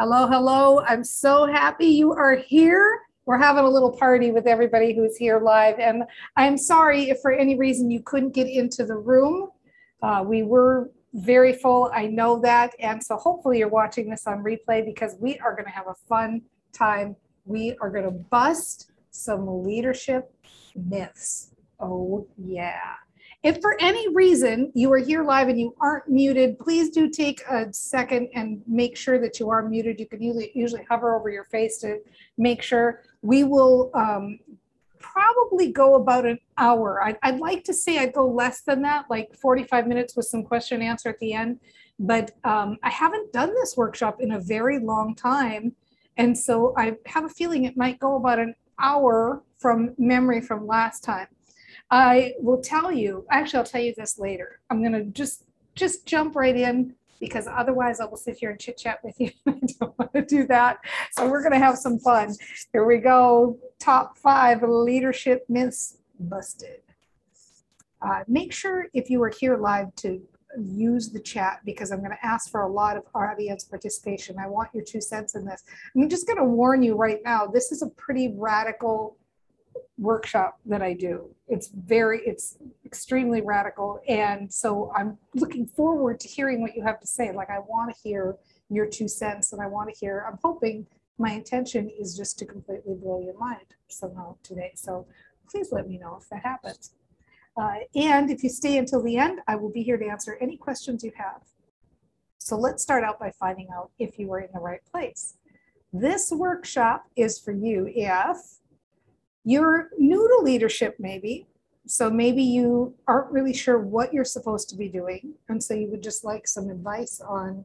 Hello, hello. I'm so happy you are here. We're having a little party with everybody who's here live. And I'm sorry if for any reason you couldn't get into the room. Uh, we were very full. I know that. And so hopefully you're watching this on replay because we are going to have a fun time. We are going to bust some leadership myths. Oh, yeah. If for any reason you are here live and you aren't muted, please do take a second and make sure that you are muted. You can usually, usually hover over your face to make sure. We will um, probably go about an hour. I'd, I'd like to say I'd go less than that, like 45 minutes with some question and answer at the end. But um, I haven't done this workshop in a very long time. And so I have a feeling it might go about an hour from memory from last time. I will tell you, actually, I'll tell you this later. I'm going to just just jump right in because otherwise I will sit here and chit chat with you. I don't want to do that. So we're going to have some fun. Here we go. Top five leadership myths busted. Uh, make sure if you are here live to use the chat because I'm going to ask for a lot of audience participation. I want your two cents in this. I'm just going to warn you right now, this is a pretty radical workshop that I do. It's very, it's extremely radical. And so I'm looking forward to hearing what you have to say. Like, I want to hear your two cents and I want to hear, I'm hoping my intention is just to completely blow your mind somehow today. So please let me know if that happens. Uh, and if you stay until the end, I will be here to answer any questions you have. So let's start out by finding out if you are in the right place. This workshop is for you if you're new to leadership, maybe. So maybe you aren't really sure what you're supposed to be doing. And so you would just like some advice on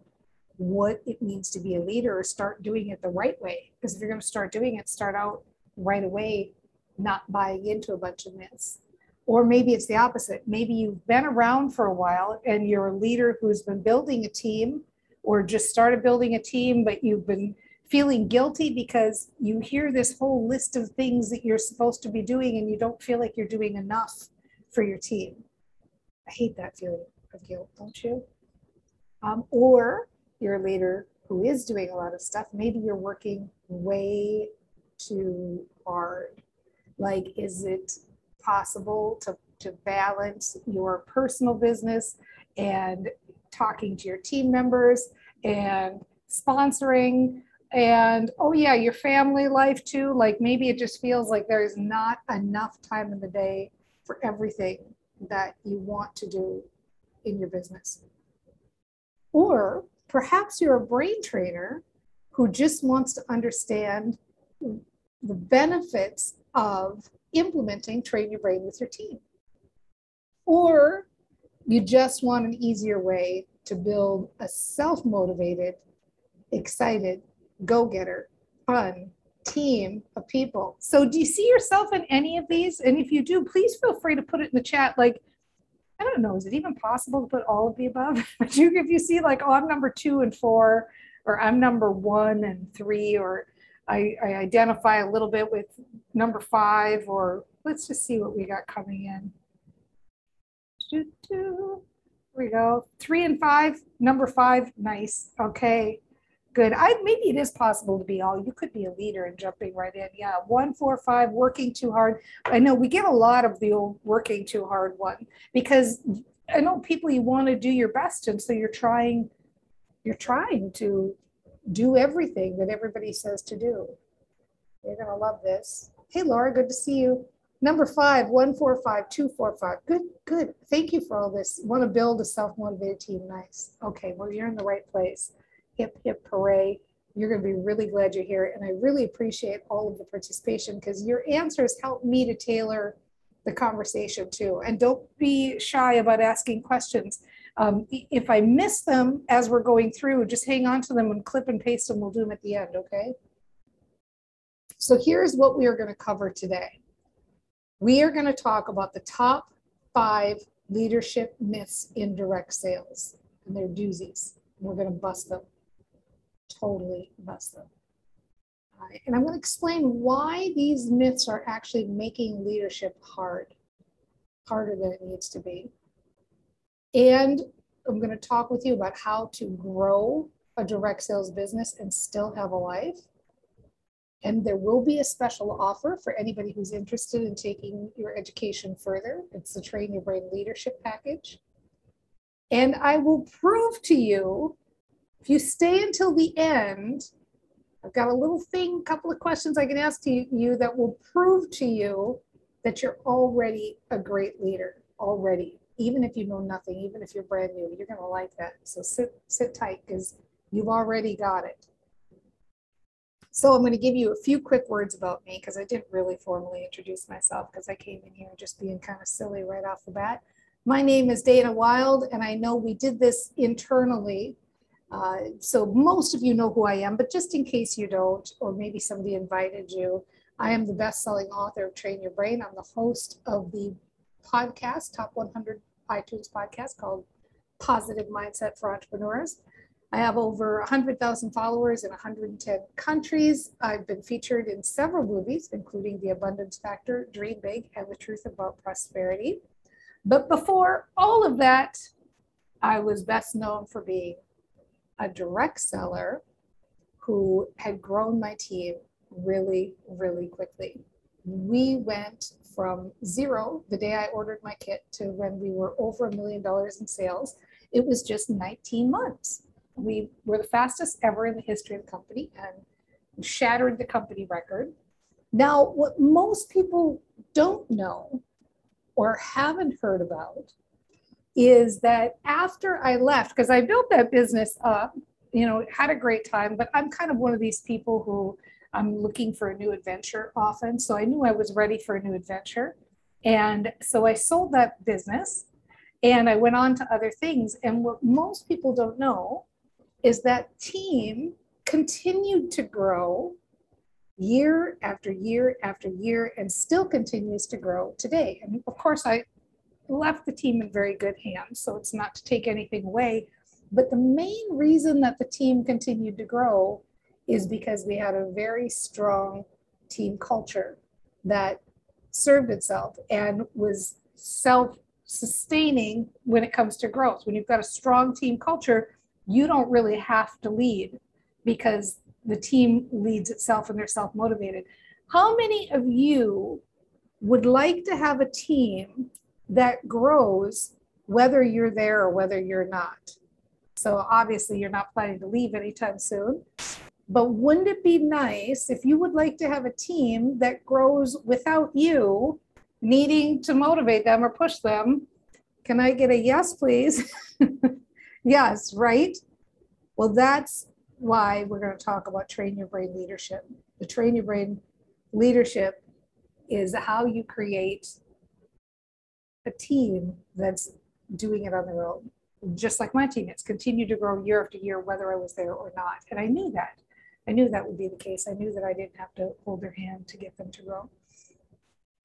what it means to be a leader or start doing it the right way. Because if you're going to start doing it, start out right away, not buying into a bunch of myths. Or maybe it's the opposite. Maybe you've been around for a while and you're a leader who's been building a team or just started building a team, but you've been feeling guilty because you hear this whole list of things that you're supposed to be doing and you don't feel like you're doing enough for your team. I hate that feeling of guilt, don't you? Um, or you're a leader who is doing a lot of stuff. Maybe you're working way too hard. Like, is it possible to, to balance your personal business and talking to your team members and sponsoring and oh yeah your family life too like maybe it just feels like there's not enough time in the day for everything that you want to do in your business. Or perhaps you're a brain trainer who just wants to understand the benefits of implementing train your brain with your team. Or you just want an easier way to build a self-motivated excited go getter, fun, team of people. So, do you see yourself in any of these? And if you do, please feel free to put it in the chat. Like, I don't know, is it even possible to put all of the above? But if you see, like, oh, I'm number two and four, or I'm number one and three, or I, I identify a little bit with number five, or let's just see what we got coming in. Here we go. Three and five, number five, nice. Okay good. I maybe it is possible to be all. You could be a leader and jumping right in. Yeah, one, four, five, working too hard. I know we get a lot of the old working too hard one because I know people you want to do your best, and so you're trying, you're trying to do everything that everybody says to do. You're gonna love this. Hey, Laura, good to see you. Number five, one, four, five, two, four, five. Good, good. Thank you for all this. Want to build a self-motivated team? Nice. Okay, well, you're in the right place hip, hip, hooray. You're going to be really glad you're here. And I really appreciate all of the participation because your answers help me to tailor the conversation too. And don't be shy about asking questions. Um, if I miss them as we're going through, just hang on to them and clip and paste them. We'll do them at the end, okay? So here's what we are going to cover today. We are going to talk about the top five leadership myths in direct sales, and they're doozies. We're going to bust them totally up. Right. And I'm going to explain why these myths are actually making leadership hard, harder than it needs to be. And I'm going to talk with you about how to grow a direct sales business and still have a life. And there will be a special offer for anybody who's interested in taking your education further. It's the Train Your Brain Leadership Package. And I will prove to you, if you stay until the end, I've got a little thing, a couple of questions I can ask to you that will prove to you that you're already a great leader, already. Even if you know nothing, even if you're brand new, you're gonna like that. So sit, sit tight because you've already got it. So I'm going to give you a few quick words about me because I didn't really formally introduce myself because I came in here just being kind of silly right off the bat. My name is Dana Wilde, and I know we did this internally. Uh, so most of you know who I am, but just in case you don't, or maybe somebody invited you, I am the best-selling author of Train Your Brain. I'm the host of the podcast, Top 100 iTunes podcast called Positive Mindset for Entrepreneurs. I have over 100,000 followers in 110 countries. I've been featured in several movies, including The Abundance Factor, Dream Big, and The Truth About Prosperity. But before all of that, I was best known for being a direct seller who had grown my team really, really quickly. We went from zero the day I ordered my kit to when we were over a million dollars in sales. It was just 19 months. We were the fastest ever in the history of the company and shattered the company record. Now, what most people don't know or haven't heard about is that after I left, because I built that business up, you know, had a great time, but I'm kind of one of these people who I'm looking for a new adventure often. So I knew I was ready for a new adventure. And so I sold that business and I went on to other things. And what most people don't know is that team continued to grow year after year after year and still continues to grow today. And of course, I left the team in very good hands, so it's not to take anything away. But the main reason that the team continued to grow is because we had a very strong team culture that served itself and was self sustaining when it comes to growth. When you've got a strong team culture, you don't really have to lead because the team leads itself and they're self motivated. How many of you would like to have a team that grows whether you're there or whether you're not? So, obviously, you're not planning to leave anytime soon. But wouldn't it be nice if you would like to have a team that grows without you needing to motivate them or push them? Can I get a yes, please? Yes, right? Well, that's why we're going to talk about train your brain leadership. The train your brain leadership is how you create a team that's doing it on their own. Just like my team, it's continued to grow year after year, whether I was there or not. And I knew that. I knew that would be the case. I knew that I didn't have to hold their hand to get them to grow.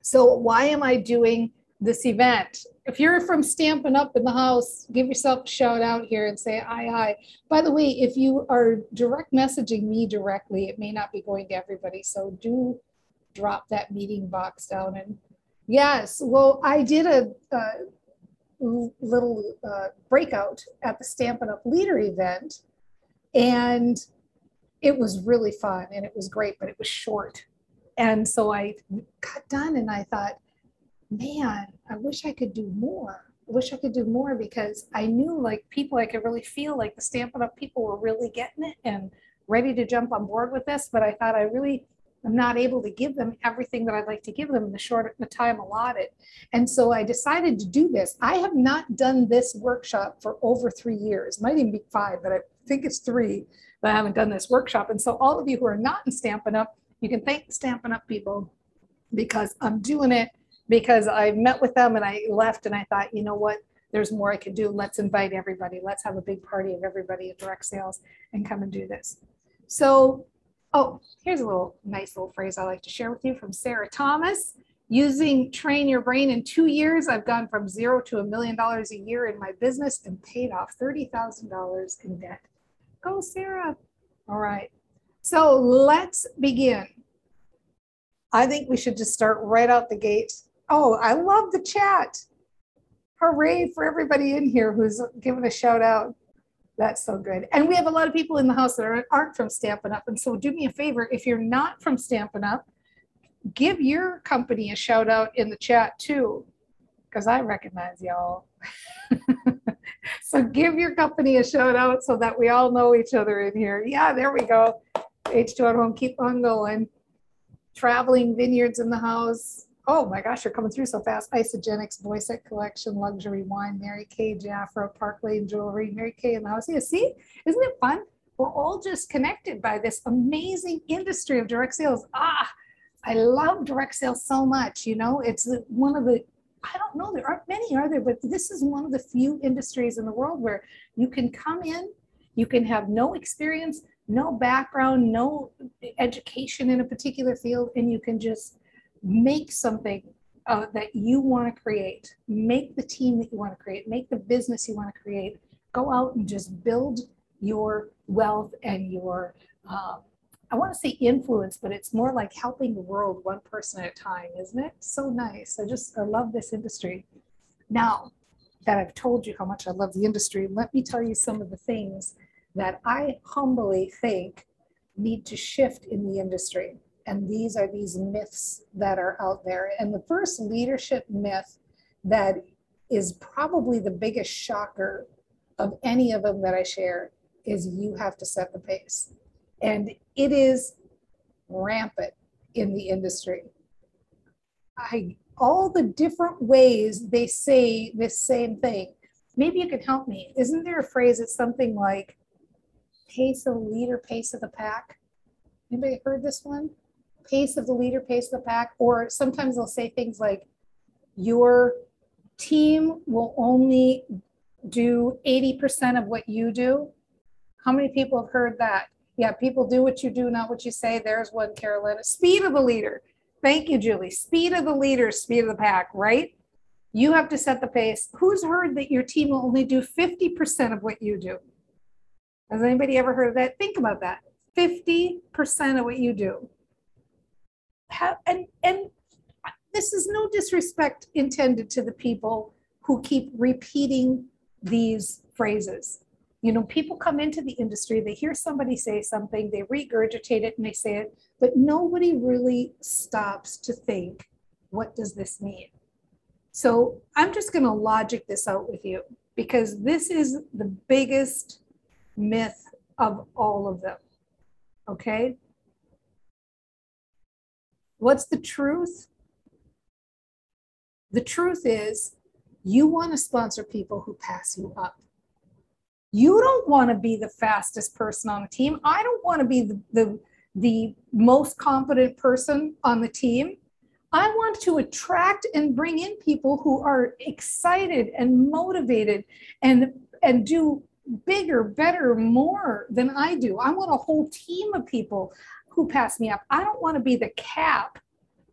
So, why am I doing this event. If you're from Stampin' Up in the house, give yourself a shout out here and say aye aye. By the way, if you are direct messaging me directly, it may not be going to everybody. So do drop that meeting box down. And yes, well, I did a, a little uh, breakout at the Stampin' Up Leader event, and it was really fun and it was great, but it was short. And so I got done and I thought, man, I wish I could do more. I wish I could do more because I knew like people, I could really feel like the Stampin' Up people were really getting it and ready to jump on board with this. But I thought I really am not able to give them everything that I'd like to give them in the short the time allotted. And so I decided to do this. I have not done this workshop for over three years. Might even be five, but I think it's three that I haven't done this workshop. And so all of you who are not in Stampin' Up, you can thank Stampin' Up people because I'm doing it because I met with them and I left and I thought, you know what, there's more I could do. Let's invite everybody. Let's have a big party of everybody in direct sales and come and do this. So, oh, here's a little nice little phrase I like to share with you from Sarah Thomas. Using Train Your Brain in two years, I've gone from zero to a million dollars a year in my business and paid off $30,000 in debt. Go, Sarah. All right. So let's begin. I think we should just start right out the gate Oh, I love the chat. Hooray for everybody in here who's giving a shout out. That's so good. And we have a lot of people in the house that aren't- aren't from Stampin' Up. And so do me a favor, if you're not from Stampin' Up, give your company a shout out in the chat too, because I recognize y'all. So give your company a shout out so that we all know each other in here. Yeah, there we go. H2 at home, keep on going. Traveling vineyards in the house. Oh my gosh, you're coming through so fast. Isagenix, Boisset Collection, Luxury Wine, Mary Kay Jafra, Park Lane Jewelry, Mary Kay and the house. See, isn't it fun? We're all just connected by this amazing industry of direct sales. Ah, I love direct sales so much. You know, it's one of the, I don't know, there aren't many, are there? But this is one of the few industries in the world where you can come in, you can have no experience, no background, no education in a particular field, and you can just make something uh, that you want to create, make the team that you want to create, make the business you want to create, go out and just build your wealth and your, um, I want to say influence, but it's more like helping the world one person at a time, isn't it? So nice. I just, I love this industry. Now that I've told you how much I love the industry, let me tell you some of the things that I humbly think need to shift in the industry. And these are these myths that are out there. And the first leadership myth that is probably the biggest shocker of any of them that I share is you have to set the pace. And it is rampant in the industry. I all the different ways they say this same thing. Maybe you can help me. Isn't there a phrase that's something like pace of the leader, pace of the pack? Anybody heard this one? Pace of the leader, pace of the pack. Or sometimes they'll say things like your team will only do 80% of what you do. How many people have heard that? Yeah, people do what you do, not what you say. There's one, Carolina. Speed of the leader. Thank you, Julie. Speed of the leader, speed of the pack, right? You have to set the pace. Who's heard that your team will only do 50% of what you do? Has anybody ever heard of that? Think about that. 50% of what you do. How, and, and this is no disrespect intended to the people who keep repeating these phrases. You know, people come into the industry, they hear somebody say something, they regurgitate it and they say it, but nobody really stops to think, what does this mean? So I'm just going to logic this out with you because this is the biggest myth of all of them. Okay? What's the truth? The truth is, you want to sponsor people who pass you up. You don't want to be the fastest person on the team. I don't want to be the, the, the most confident person on the team. I want to attract and bring in people who are excited and motivated and, and do bigger, better, more than I do. I want a whole team of people who passed me up. I don't want to be the cap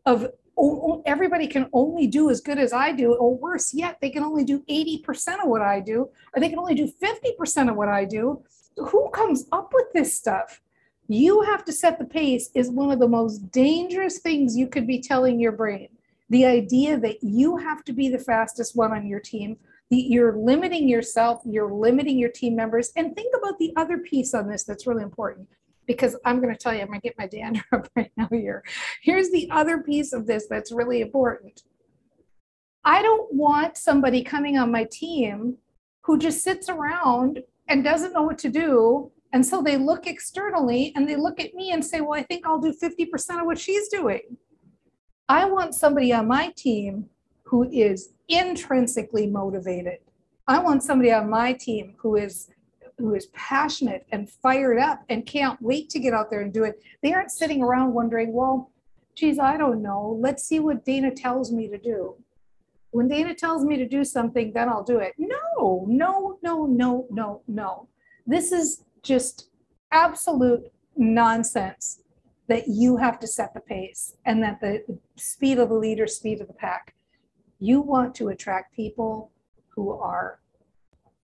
of oh, everybody can only do as good as I do, or worse yet, they can only do 80% of what I do, or they can only do 50% of what I do. Who comes up with this stuff? You have to set the pace is one of the most dangerous things you could be telling your brain. The idea that you have to be the fastest one on your team, you're limiting yourself, you're limiting your team members. And think about the other piece on this that's really important because I'm going to tell you, I'm going to get my dander up right now here. Here's the other piece of this that's really important. I don't want somebody coming on my team who just sits around and doesn't know what to do. And so they look externally and they look at me and say, Well, I think I'll do 50% of what she's doing. I want somebody on my team who is intrinsically motivated. I want somebody on my team who is who is passionate and fired up and can't wait to get out there and do it. They aren't sitting around wondering, well, geez, I don't know. Let's see what Dana tells me to do. When Dana tells me to do something, then I'll do it. No, no, no, no, no, no. This is just absolute nonsense that you have to set the pace and that the speed of the leader, speed of the pack. You want to attract people who are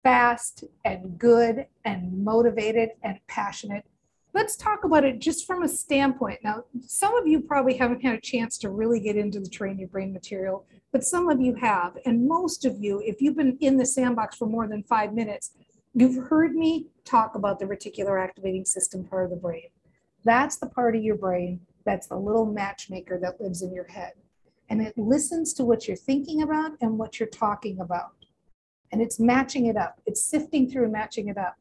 fast and good and motivated and passionate. Let's talk about it just from a standpoint. Now, some of you probably haven't had a chance to really get into the Train Your Brain material, but some of you have. And most of you, if you've been in the sandbox for more than five minutes, You've heard me talk about the reticular activating system part of the brain. That's the part of your brain that's the little matchmaker that lives in your head. And it listens to what you're thinking about and what you're talking about. And it's matching it up, it's sifting through and matching it up.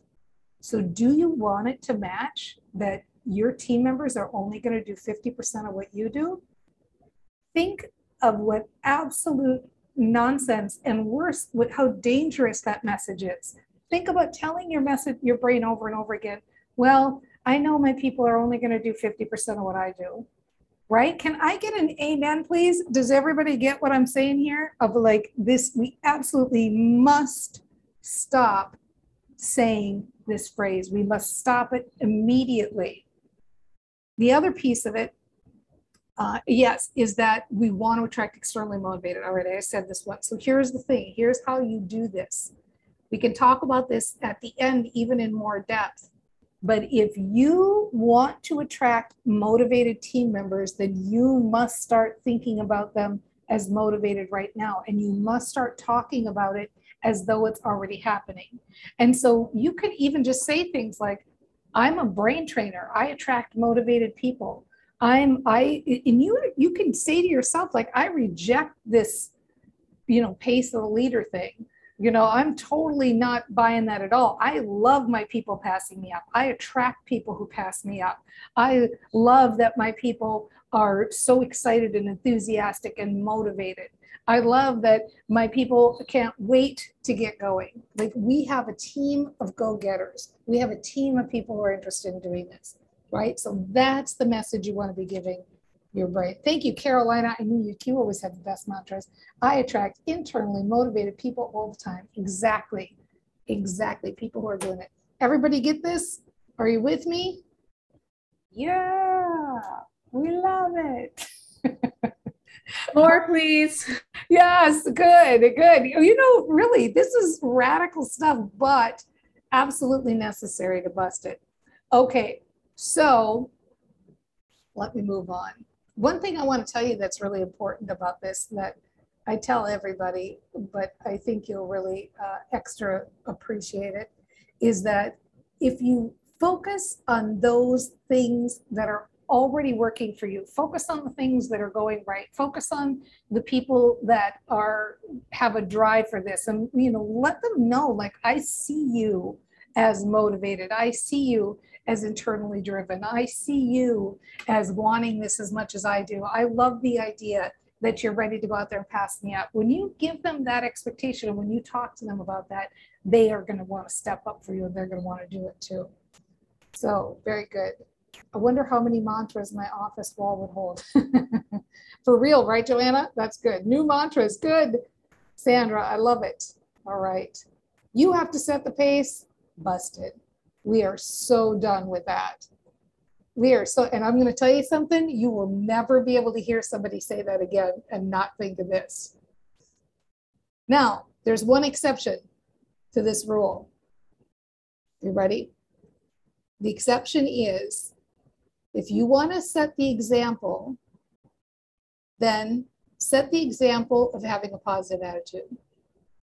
So, do you want it to match that your team members are only going to do 50% of what you do? Think of what absolute nonsense and worse, what, how dangerous that message is. Think about telling your message, your brain over and over again. Well, I know my people are only going to do 50% of what I do. Right? Can I get an amen, please? Does everybody get what I'm saying here? Of like this, we absolutely must stop saying this phrase. We must stop it immediately. The other piece of it, uh, yes, is that we want to attract externally motivated. Already, I said this once. So here's the thing here's how you do this. We can talk about this at the end, even in more depth. But if you want to attract motivated team members, then you must start thinking about them as motivated right now. And you must start talking about it as though it's already happening. And so you could even just say things like, I'm a brain trainer. I attract motivated people. I'm I and you you can say to yourself like I reject this you know pace of the leader thing. You know, I'm totally not buying that at all. I love my people passing me up. I attract people who pass me up. I love that my people are so excited and enthusiastic and motivated. I love that my people can't wait to get going. Like we have a team of go-getters. We have a team of people who are interested in doing this, right? So that's the message you want to be giving your brain. Thank you, Carolina. I knew you, you always have the best mantras. I attract internally motivated people all the time. Exactly. Exactly. People who are doing it. Everybody get this? Are you with me? Yeah, we love it. More, please. Yes, good, good. You know, really, this is radical stuff, but absolutely necessary to bust it. Okay, so let me move on. One thing I want to tell you that's really important about this that I tell everybody, but I think you'll really uh, extra appreciate it, is that if you focus on those things that are already working for you. Focus on the things that are going right. Focus on the people that are have a drive for this and you know let them know like I see you as motivated. I see you as internally driven. I see you as wanting this as much as I do. I love the idea that you're ready to go out there and pass me up. When you give them that expectation and when you talk to them about that, they are going to want to step up for you and they're going to want to do it too. So, very good. I wonder how many mantras my office wall would hold. For real, right, Joanna? That's good. New mantras, good. Sandra, I love it. All right. You have to set the pace. Busted. We are so done with that. We are so, and I'm going to tell you something. You will never be able to hear somebody say that again and not think of this. Now, there's one exception to this rule. You ready? The exception is if you want to set the example, then set the example of having a positive attitude.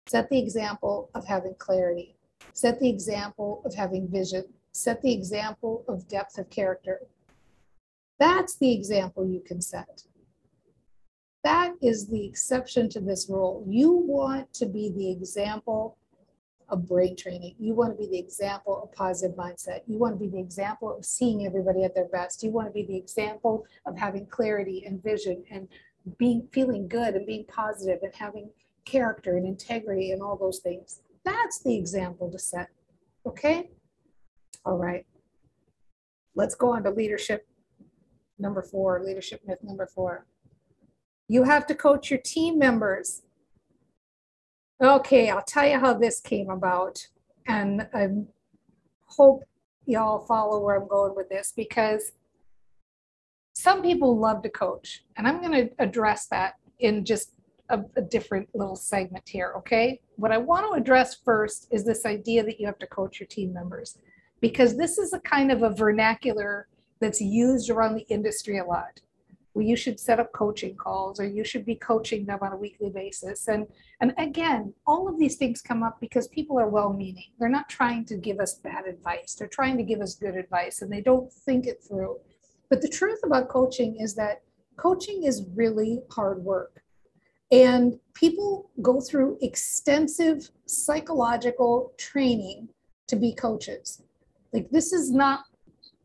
Set the example of having clarity. Set the example of having vision. Set the example of depth of character. That's the example you can set. That is the exception to this rule. You want to be the example of brain training. You want to be the example of positive mindset. You want to be the example of seeing everybody at their best. You want to be the example of having clarity and vision and being feeling good and being positive and having character and integrity and all those things. That's the example to set. Okay? All right. Let's go on to leadership number four, leadership myth number four. You have to coach your team members Okay, I'll tell you how this came about. And I hope y'all follow where I'm going with this because some people love to coach. And I'm going to address that in just a, a, different little segment here, okay? What I want to address first is this idea that you have to coach your team members because this is a kind of a vernacular that's used around the industry a lot. well, you should set up coaching calls or you should be coaching them on a weekly basis. And, and again, all of these things come up because people are well meaning. They're not trying to give us bad advice, they're trying to give us good advice and they don't think it through. But the truth about coaching is that coaching is really hard work. And people go through extensive psychological training to be coaches. Like, this is not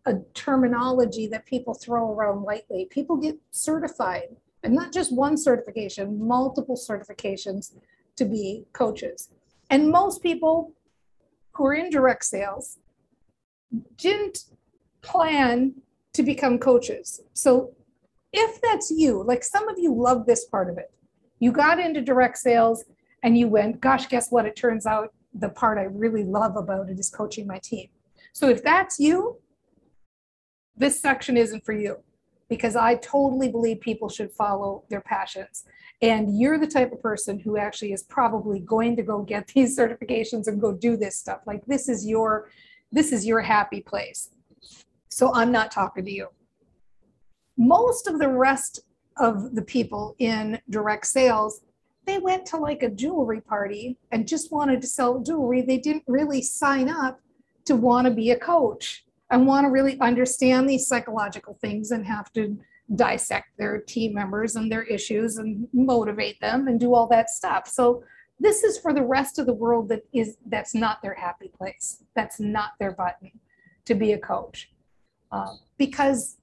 a terminology that people throw around lightly. People get certified, and not just one certification, multiple certifications to be coaches. And most people who are in direct sales didn't plan to become coaches. So if that's you, like some of you love this part of it, you got into direct sales and you went, gosh, guess what? It turns out the part I really love about it is coaching my team. So if that's you, this section isn't for you because I totally believe people should follow their passions. And you're the type of person who actually is probably going to go get these certifications and go do this stuff. Like this is your this is your happy place. So I'm not talking to you. Most of the rest of the people in direct sales, they went to like a jewelry party and just wanted to sell jewelry. They didn't really sign up to want to be a coach and want to really understand these psychological things and have to dissect their team members and their issues and motivate them and do all that stuff. So this is for the rest of the world that is that's not their happy place. That's not their button to be a coach. Uh, because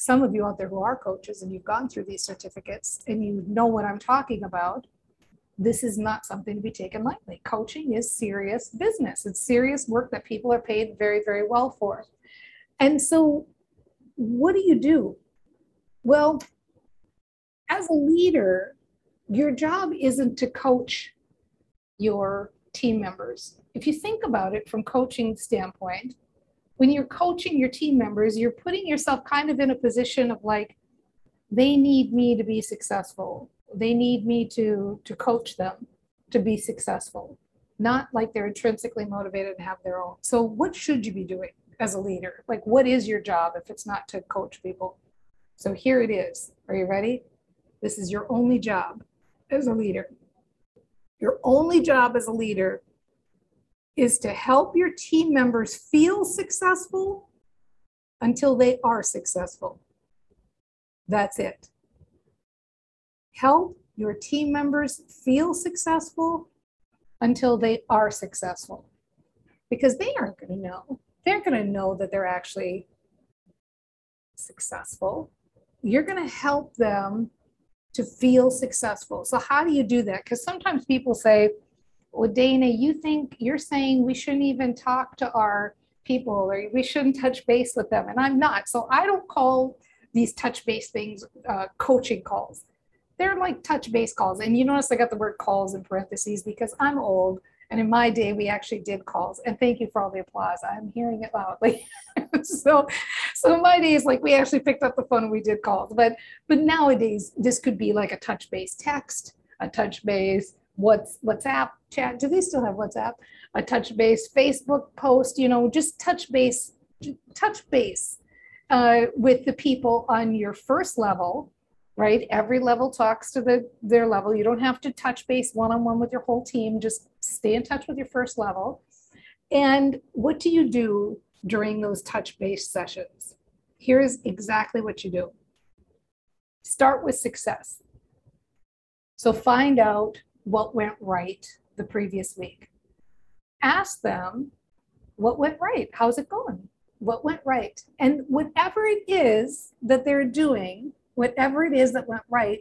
some of you out there who are coaches and you've gone through these certificates and you know what I'm talking about, this is not something to be taken lightly. Coaching is serious business. It's serious work that people are paid very, very well for. And so, what do you do? Well, as a leader, your job isn't to coach your team members. If you think about it from coaching standpoint, when you're coaching your team members, you're putting yourself kind of in a position of like, they need me to be successful. They need me to to coach them to be successful not like they're intrinsically motivated and have their own. So what should you be doing as a leader? Like what is your job if it's not to coach people? So here it is. Are you ready? This is your only job as a leader. Your only job as a leader is to help your team members feel successful until they are successful that's it help your team members feel successful until they are successful because they aren't going to know. They're going to know that they're actually successful. You're going to help them to feel successful. So, how do you do that? Because sometimes people say, Well, Dana, you think you're saying we shouldn't even talk to our people or we shouldn't touch base with them. And I'm not. So, I don't call these touch base things uh, coaching calls they're like touch base calls. And you notice I got the word calls in parentheses because I'm old. And in my day, we actually did calls. And thank you for all the applause. I'm hearing it loudly. so, so my days, like we actually picked up the phone and we did calls. But, but nowadays, this could be like a touch base text, a touch base what's WhatsApp chat. Do they still have WhatsApp? A touch base Facebook post. You know, just touch base, touch base uh, with the people on your first level right? Every level talks to the their level. You don't have to touch base one-on-one with your whole team. Just stay in touch with your first level. And what do you do during those touch base sessions? Here's exactly what you do. Start with success. So find out what went right the previous week. Ask them what went right. How's it going? What went right? And whatever it is that they're doing, whatever it is that went right,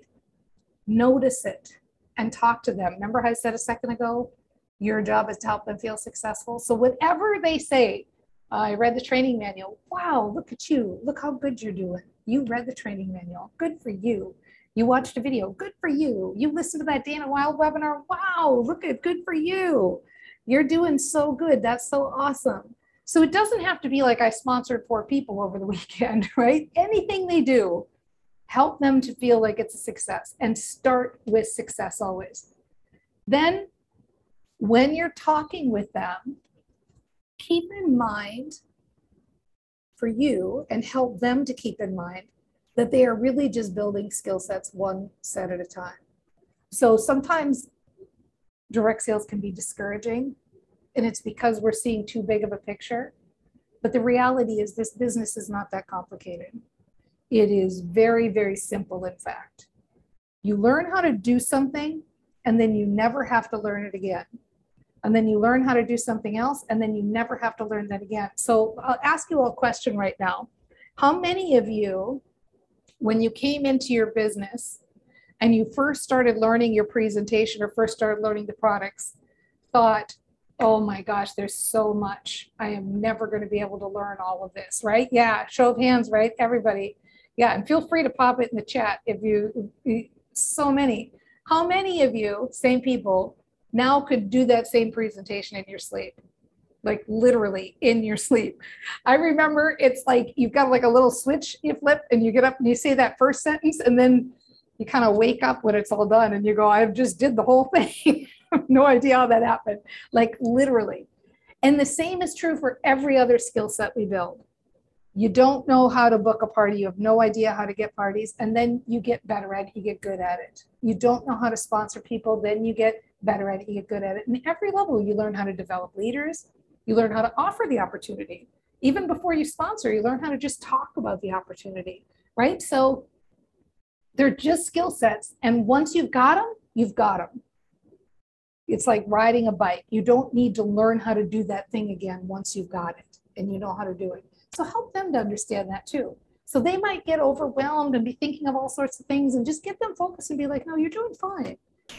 notice it and talk to them. Remember how I said a second ago, your job is to help them feel successful. So whatever they say, I read the training manual. Wow, look at you. Look how good you're doing. You read the training manual. Good for you. You watched a video. Good for you. You listened to that Dana Wilde webinar. Wow, look at good for you. You're doing so good. That's so awesome. So it doesn't have to be like I sponsored four people over the weekend, right? Anything they do, help them to feel like it's a success and start with success always. Then, when you're talking with them, keep in mind for you and help them to keep in mind that they are really just building skill sets one set at a time. So sometimes direct sales can be discouraging, and it's because we're seeing too big of a picture. But the reality is, this business is not that complicated. It is very, very simple, in fact. You learn how to do something, and then you never have to learn it again. And then you learn how to do something else, and then you never have to learn that again. So I'll ask you a question right now. How many of you, when you came into your business and you first started learning your presentation or first started learning the products, thought, oh my gosh, there's so much. I am never going to be able to learn all of this, right? Yeah, show of hands, right? Everybody. Yeah, and feel free to pop it in the chat if you, so many. How many of you, same people, now could do that same presentation in your sleep? Like literally in your sleep. I remember it's like you've got like a little switch you flip and you get up and you say that first sentence and then you kind of wake up when it's all done and you go, I've just did the whole thing. no idea how that happened. Like literally. And the same is true for every other skill set we build. You don't know how to book a party, you have no idea how to get parties, and then you get better at it, you get good at it. You don't know how to sponsor people, then you get better at it, you get good at it. And every level, you learn how to develop leaders, you learn how to offer the opportunity. Even before you sponsor, you learn how to just talk about the opportunity, right? So they're just skill sets. And once you've got them, you've got them. It's like riding a bike. You don't need to learn how to do that thing again once you've got it and you know how to do it. So help them to understand that too. So they might get overwhelmed and be thinking of all sorts of things and just get them focused and be like, no, you're doing fine.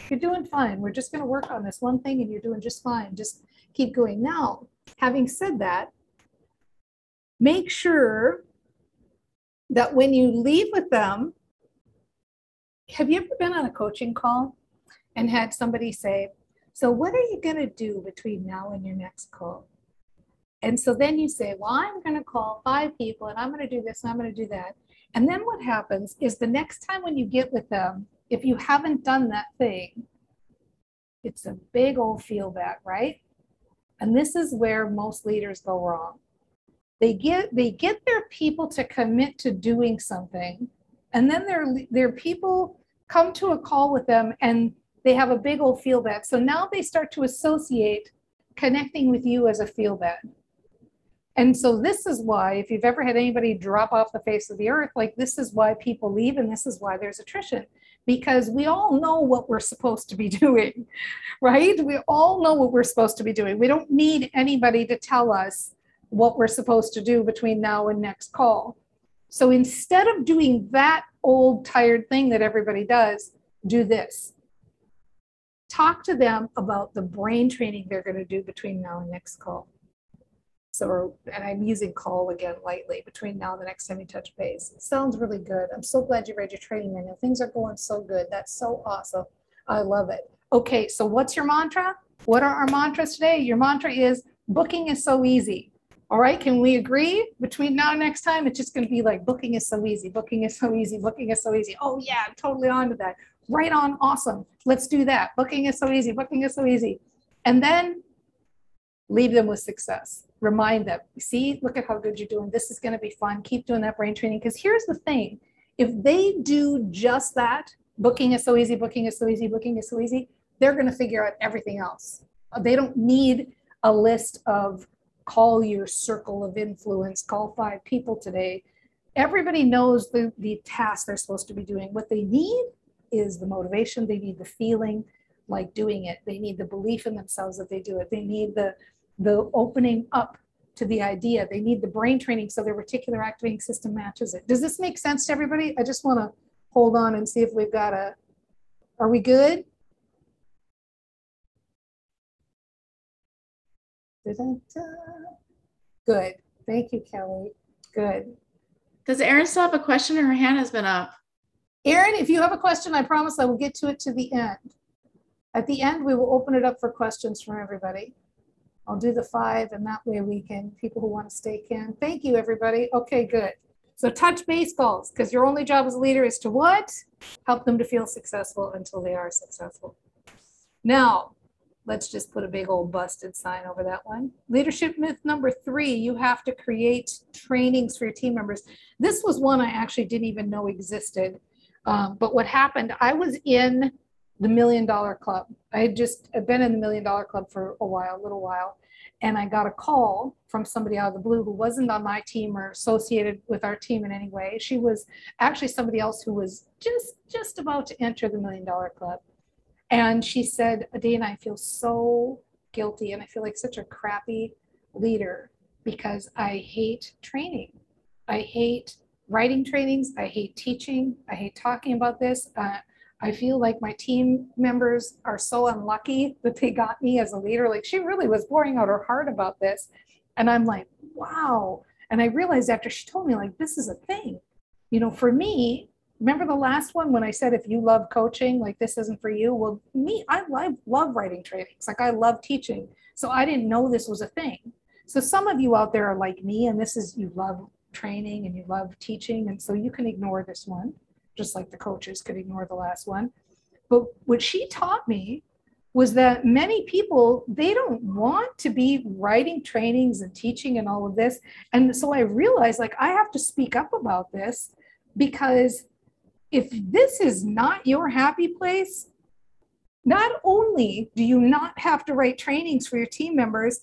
You're doing fine. We're just going to work on this one thing and you're doing just fine. Just keep going. Now, having said that, make sure that when you leave with them, have you ever been on a coaching call and had somebody say, So, what are you going to do between now and your next call? And so then you say, Well, I'm going to call five people and I'm going to do this and I'm going to do that. And then what happens is the next time when you get with them, if you haven't done that thing, it's a big old feel bad, right? And this is where most leaders go wrong. They get they get their people to commit to doing something, and then their their people come to a call with them and they have a big old feel bad. So now they start to associate connecting with you as a feel bad. And so this is why, if you've ever had anybody drop off the face of the earth, like this is why people leave and this is why there's attrition. Because we all know what we're supposed to be doing, right? We all know what we're supposed to be doing. We don't need anybody to tell us what we're supposed to do between now and next call. So instead of doing that old tired thing that everybody does, do this. Talk to them about the brain training they're going to do between now and next call. So, and I'm using call again lightly between now and the next time you touch base. It sounds really good. I'm so glad you read your training manual. Things are going so good. That's so awesome. I love it. Okay, so what's your mantra? What are our mantras today? Your mantra is booking is so easy. All right, can we agree between now and next time? It's just going to be like booking is so easy, booking is so easy, booking is so easy. Oh, yeah, I'm totally on to that. Right on, awesome. Let's do that. Booking is so easy, booking is so easy. And then leave them with success. Remind them, see, look at how good you're doing. This is going to be fun. Keep doing that brain training. Because here's the thing if they do just that, booking is so easy, booking is so easy, booking is so easy, they're going to figure out everything else. They don't need a list of call your circle of influence, call five people today. Everybody knows the, the task they're supposed to be doing. What they need is the motivation, they need the feeling like doing it. They need the belief in themselves that they do it. They need the the opening up to the idea. They need the brain training so their reticular activating system matches it. Does this make sense to everybody? I just want to hold on and see if we've got a are we good? Good. Thank you, Kelly. Good. Does Erin still have a question or her hand has been up? Erin, if you have a question, I promise I will get to it to the end. At the end, we will open it up for questions from everybody. I'll do the five and that way we can, people who want to stay can. Thank you, everybody. Okay, good. So touch base calls, because your only job as a leader is to what? Help them to feel successful until they are successful. Now, let's just put a big old busted sign over that one. Leadership myth number three, you have to create trainings for your team members. This was one I actually didn't even know existed. Um, but what happened, I was in the million dollar club. I had just been in the million dollar club for a while, a little while. And I got a call from somebody out of the blue who wasn't on my team or associated with our team in any way. She was actually somebody else who was just just about to enter the million dollar club. And she said, Dana, I feel so guilty and I feel like such a crappy leader because I hate training. I hate writing trainings. I hate teaching. I hate talking about this. Uh, I feel like my team members are so unlucky that they got me as a leader. Like she really was pouring out her heart about this. And I'm like, wow. And I realized after she told me, like, this is a thing. You know, for me, remember the last one when I said, if you love coaching, like this isn't for you? Well, me, I love, love writing trainings. Like I love teaching. So I didn't know this was a thing. So some of you out there are like me, and this is, you love training and you love teaching. And so you can ignore this one just like the coaches could ignore the last one. But what she taught me was that many people they don't want to be writing trainings and teaching and all of this and so i realized like i have to speak up about this because if this is not your happy place not only do you not have to write trainings for your team members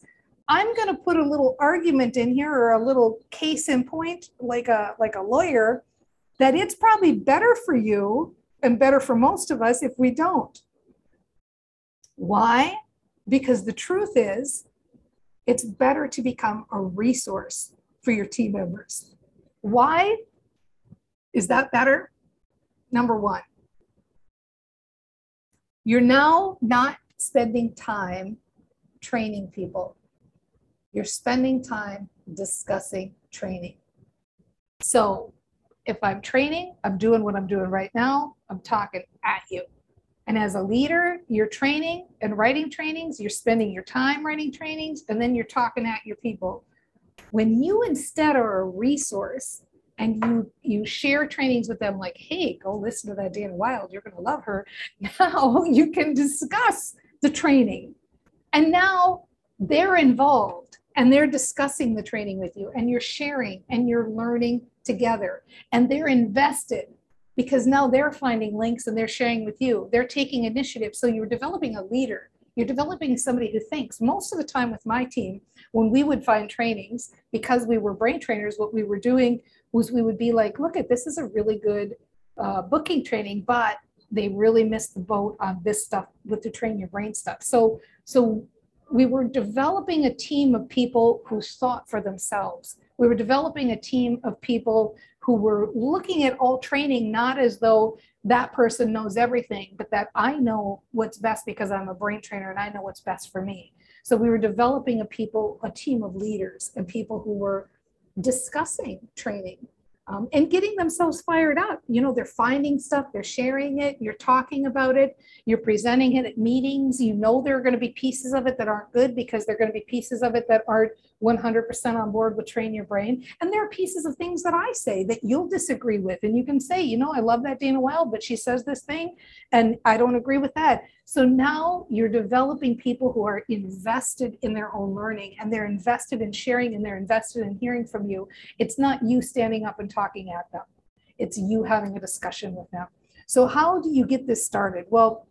i'm going to put a little argument in here or a little case in point like a like a lawyer that it's probably better for you and better for most of us if we don't. Why? Because the truth is, it's better to become a resource for your team members. Why is that better? Number one, you're now not spending time training people. You're spending time discussing training. So if I'm training, I'm doing what I'm doing right now. I'm talking at you. And as a leader, you're training and writing trainings, you're spending your time writing trainings, and then you're talking at your people. When you instead are a resource and you you share trainings with them like, hey, go listen to that Dana Wilde, you're gonna love her. Now you can discuss the training. And now they're involved and they're discussing the training with you and you're sharing and you're learning together. And they're invested because now they're finding links and they're sharing with you. They're taking initiative. So you're developing a leader. You're developing somebody who thinks. Most of the time with my team when we would find trainings because we were brain trainers what we were doing was we would be like look at this is a really good uh, booking training but they really missed the boat on this stuff with the train your brain stuff. So so we were developing a team of people who thought for themselves. We were developing a team of people who were looking at all training not as though that person knows everything, but that I know what's best because I'm a brain trainer and I know what's best for me. So we were developing a people, a team of leaders and people who were discussing training um, and getting themselves fired up. You know, they're finding stuff, they're sharing it, you're talking about it, you're presenting it at meetings. You know, there are going to be pieces of it that aren't good because there are going to be pieces of it that aren't 100% on board with train your brain. And there are pieces of things that I say that you'll disagree with. And you can say, you know, I love that Dana Wilde, but she says this thing and I don't agree with that. So now you're developing people who are invested in their own learning and they're invested in sharing and they're invested in hearing from you. It's not you standing up and talking at them, it's you having a discussion with them. So, how do you get this started? Well,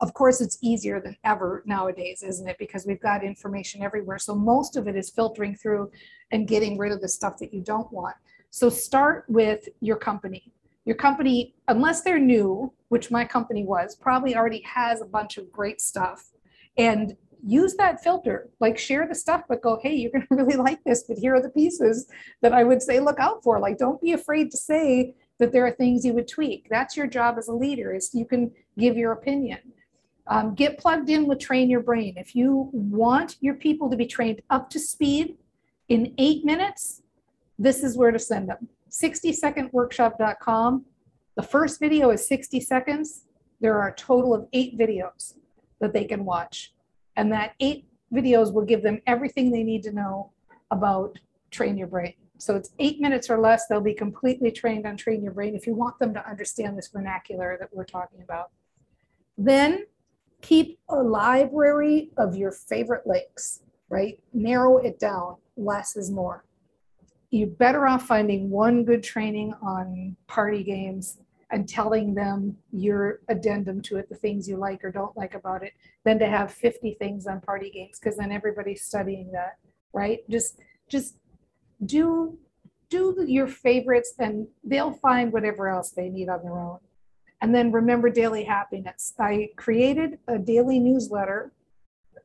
of course, it's easier than ever nowadays, isn't it? Because we've got information everywhere. So, most of it is filtering through and getting rid of the stuff that you don't want. So, start with your company. Your company, unless they're new, which my company was, probably already has a bunch of great stuff. And use that filter, like share the stuff, but go, hey, you're going to really like this, but here are the pieces that I would say look out for. Like, don't be afraid to say that there are things you would tweak. That's your job as a leader, is you can give your opinion. Um, get plugged in with Train Your Brain. If you want your people to be trained up to speed in eight minutes, this is where to send them. 60secondworkshop.com. The first video is 60 seconds. There are a total of eight videos that they can watch. And that eight videos will give them everything they need to know about Train Your Brain. So it's eight minutes or less. They'll be completely trained on Train Your Brain if you want them to understand this vernacular that we're talking about. Then keep a library of your favorite lakes, right? Narrow it down. Less is more. You're better off finding one good training on party games and telling them your addendum to it, the things you like or don't like about it, than to have 50 things on party games because then everybody's studying that, right? Just just do do your favorites and they'll find whatever else they need on their own. And then remember daily happiness. I created a daily newsletter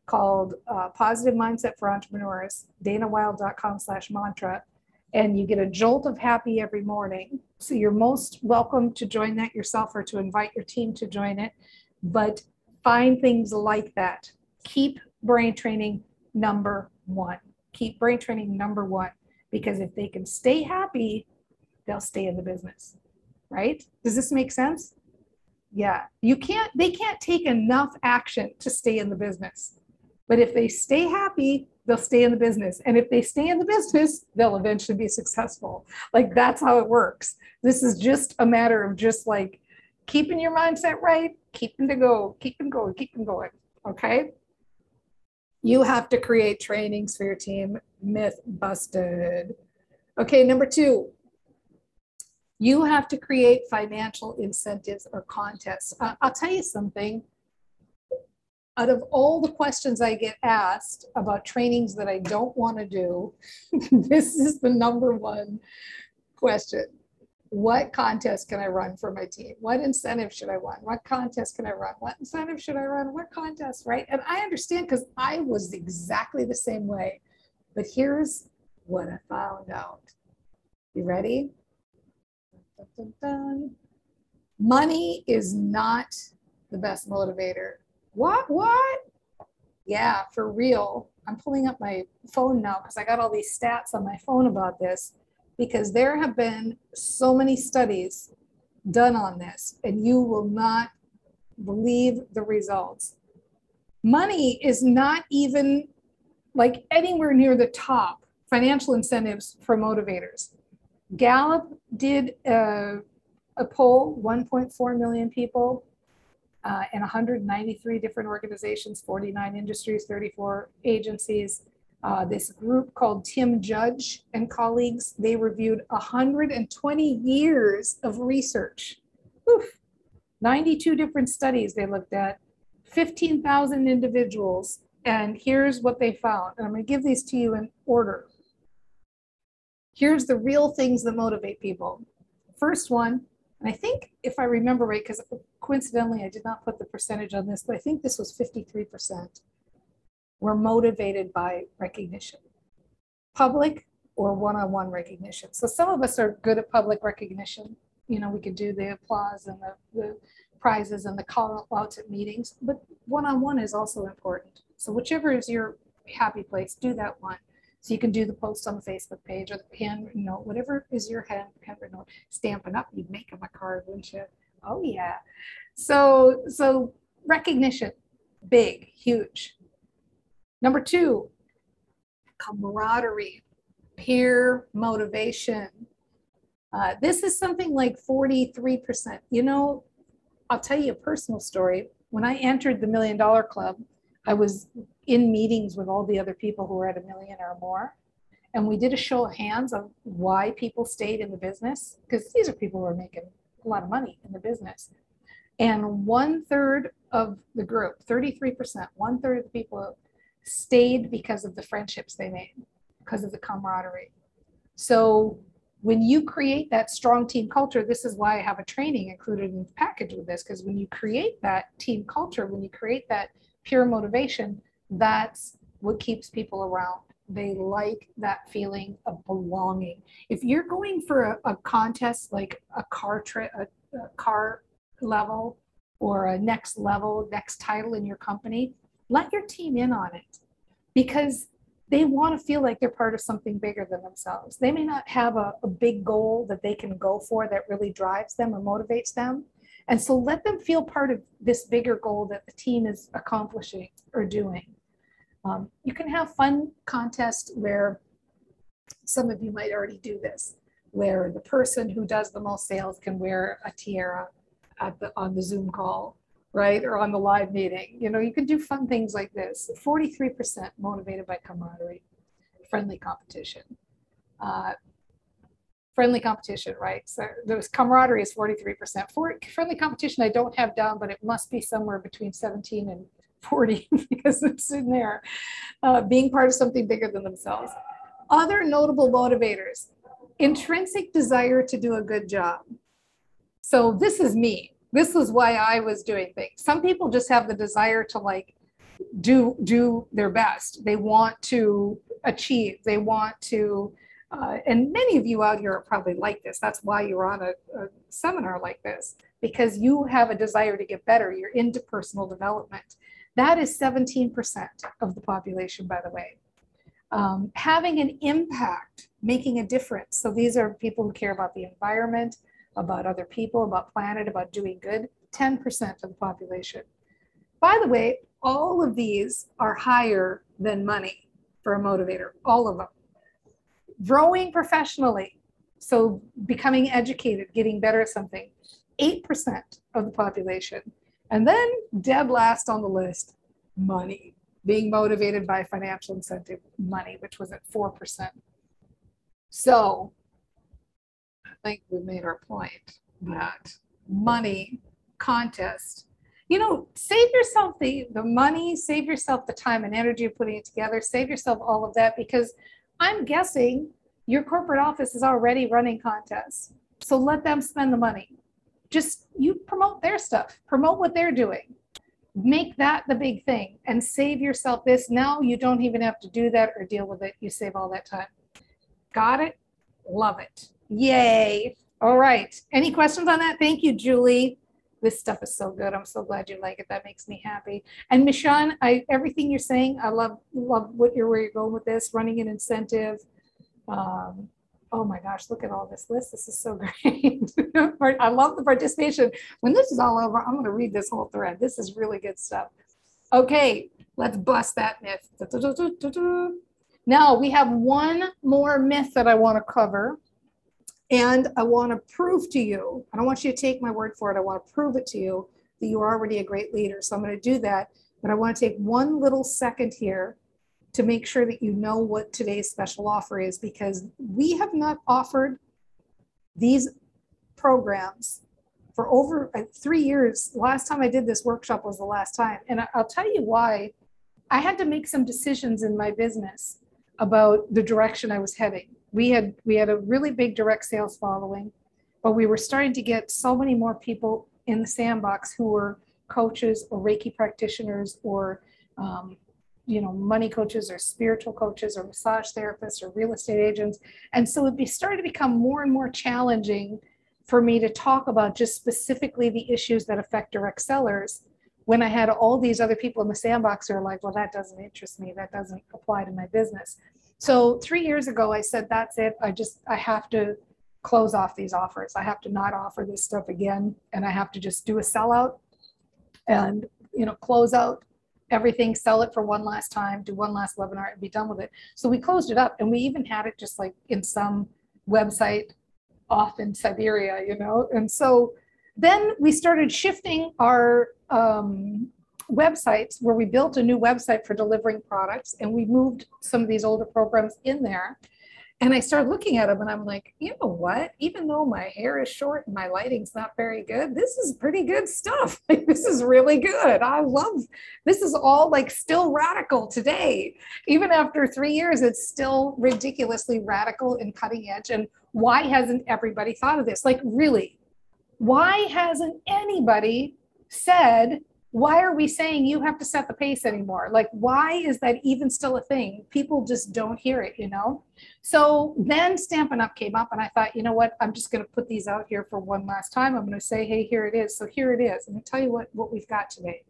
called uh, Positive Mindset for Entrepreneurs, danawilde.com slash mantra. And you get a jolt of happy every morning. So you're most welcome to join that yourself or to invite your team to join it. But find things like that. Keep brain training number one. Keep brain training number one. Because if they can stay happy, they'll stay in the business. Right? Does this make sense? Yeah. You can't, they can't take enough action to stay in the business. But if they stay happy, they'll stay in the business. And if they stay in the business, they'll eventually be successful. Like that's how it works. This is just a matter of just like keeping your mindset right, keeping to go, keeping going, keeping going. Okay. You have to create trainings for your team. Myth busted. Okay, number two, you have to create financial incentives or contests. Uh, I'll tell you something. Out of all the questions I get asked about trainings that I don't want to do, this is the number one question. What contest can I run for my team? What incentive should I run? What contest can I run? What incentive should I run? What contest, right? And I understand because I was exactly the same way. But here's what I found out. You ready? Dun, dun, dun. Money is not the best motivator. What? What? Yeah, for real. I'm pulling up my phone now because I got all these stats on my phone about this because there have been so many studies done on this, and you will not believe the results. Money is not even like anywhere near the top financial incentives for motivators. Gallup did a, a poll, 1.4 million people uh, in 193 different organizations, 49 industries, 34 agencies. Uh, this group called Tim Judge and colleagues, they reviewed 120 years of research. Oof. 92 different studies they looked at, 15,000 individuals, and here's what they found. And I'm going to give these to you in order. Here's the real things that motivate people. First one, and I think if I remember right, because coincidentally I did not put the percentage on this, but I think this was 53%, were motivated by recognition, public or one on one recognition. So some of us are good at public recognition. You know, we could do the applause and the, the prizes and the call outs at meetings, but one on one is also important. So whichever is your happy place, do that one. So you can do the post on the Facebook page or the handwritten note, whatever is your hand, handwritten note. Stampin' Up, you'd make them a card, wouldn't you? Oh yeah. So so recognition, big, huge. Number two, camaraderie, peer motivation. Uh, this is something like 43%. You know, I'll tell you a personal story. When I entered the Million Dollar Club, I was in meetings with all the other people who were at a million or more. And we did a show of hands of why people stayed in the business, because these are people who are making a lot of money in the business. And one third of the group, 33%, one third of the people stayed because of the friendships they made, because of the camaraderie. So when you create that strong team culture, this is why I have a training included in the package with this, because when you create that team culture, when you create that pure motivation, that's what keeps people around. They like that feeling of belonging. If you're going for a, a contest like a car trip, a, a car level or a next level, next title in your company, let your team in on it because they want to feel like they're part of something bigger than themselves. They may not have a, a, big goal that they can go for that really drives them or motivates them. And so let them feel part of this bigger goal that the team is accomplishing or doing. Um, you can have fun contests where some of you might already do this, where the person who does the most sales can wear a tiara at the, on the Zoom call, right? Or on the live meeting. You know, you can do fun things like this. 43% motivated by camaraderie, friendly competition. Uh, friendly competition, right? So those camaraderie is 43%. For friendly competition, I don't have down, but it must be somewhere between 17 and 40 because it's in there. Uh, being part of something bigger than themselves. Other notable motivators intrinsic desire to do a good job. So this is me. This is why I was doing things. Some people just have the desire to like do do their best. They want to achieve. They want to uh, and many of you out here are probably like this. That's why you're on a, a, seminar like this, because you have a desire to get better. You're into personal development. That is 17% of the population, by the way. Um, having an impact, making a difference. So these are people who care about the environment, about other people, about planet, about doing good. 10% of the population. By the way, all of these are higher than money for a motivator, all of them growing professionally, so becoming educated, getting better at something, 8% of the population. And then dead last on the list, money, being motivated by financial incentive, money, which was at 4%. So I think we made our point that money contest, you know, save yourself the, the money, save yourself the time and energy of putting it together, save yourself all of that because I'm guessing your corporate office is already running contests. So let them spend the money. Just you promote their stuff, promote what they're doing. Make that the big thing and save yourself this. Now you don't even have to do that or deal with it. You save all that time. Got it? Love it. Yay. All right. Any questions on that? Thank you, Julie this stuff is so good. I'm so glad you like it. That makes me happy. And Michonne, I everything you're saying, I love love what you're where you're going with this, running an incentive. Um, oh my gosh, look at all this list. This is so great. I love the participation. When this is all over, I'm going to read this whole thread. This is really good stuff. Okay, let's bust that myth. Now we have one more myth that I want to cover. And I want to prove to you, I don't want you to take my word for it. I want to prove it to you that you are already a great leader. So I'm going to do that. But I want to take one little second here to make sure that you know what today's special offer is because we have not offered these programs for over uh, three years. Last time I did this workshop was the last time. And I'll tell you why. I had to make some decisions in my business about the direction I was heading we had we had a really big direct sales following, but we were starting to get so many more people in the sandbox who were coaches or Reiki practitioners or um, you know money coaches or spiritual coaches or massage therapists or real estate agents, and so it be, started to become more and more challenging for me to talk about just specifically the issues that affect direct sellers when I had all these other people in the sandbox who are like, well, that doesn't interest me, that doesn't apply to my business. So three years ago, I said, that's it. I just, I have to close off these offers. I have to not offer this stuff again. And I have to just do a sellout and, you know, close out everything, sell it for one last time, do one last webinar and be done with it. So we closed it up and we even had it just like in some website off in Siberia, you know? And so then we started shifting our um, websites where we built a new website for delivering products and we moved some of these older programs in there. And I started looking at them and I'm like, you know what? Even though my hair is short and my lighting's not very good, this is pretty good stuff. Like, this is really good. I love this is all like still radical today. Even after three years, it's still ridiculously radical and cutting edge. And why hasn't everybody thought of this? Like, really, why hasn't anybody said why are we saying you have to set the pace anymore? Like, why is that even still a thing? People just don't hear it, you know? So then Stampin' Up came up, and I thought, you know what? I'm just going to put these out here for one last time. I'm going to say, hey, here it is. So here it is. Let me tell you what, what we've got today.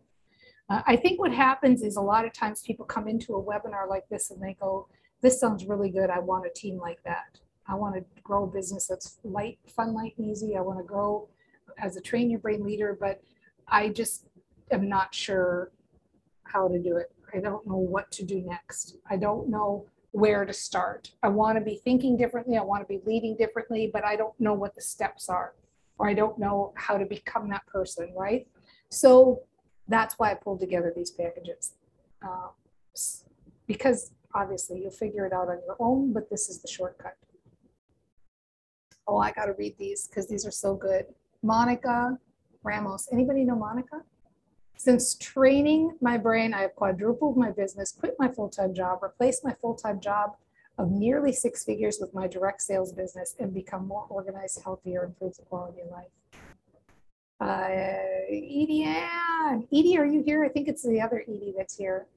Uh, I think what happens is a lot of times people come into a webinar like this and they go, this sounds really good. I want a team like that. I want to grow a business that's light, fun, light, and easy. I want to grow as a train your brain leader, but I just am not sure how to do it. I don't know what to do next. I don't know where to start. I want to be thinking differently. I want to be leading differently, but I don't know what the steps are, or I don't know how to become that person, right? So That's why I pulled together these packages. Uh, Because obviously you'll figure it out on your own, but this is the shortcut. Oh, I gotta read these because these are so good. Monica Ramos. Anybody know Monica? Since training my brain, I have quadrupled my business, quit my full-time job, replaced my full-time job of nearly six figures with my direct sales business and become more organized, healthier, improves the quality of life. Uh, Edie Ann, Edie, are you here? I think it's the other Edie that's here.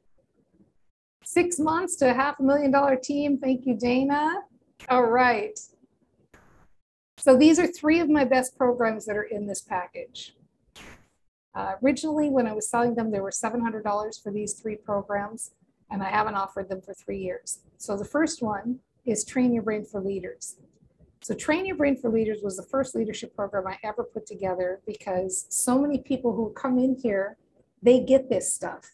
Six months to a half a million dollar team. Thank you, Dana. All right. So these are three of my best programs that are in this package. Uh, originally, when I was selling them, they were $700 for these three programs, and I haven't offered them for three years. So the first one is Train Your Brain for Leaders. So Train Your Brain for Leaders was the first leadership program I ever put together because so many people who come in here, they get this stuff,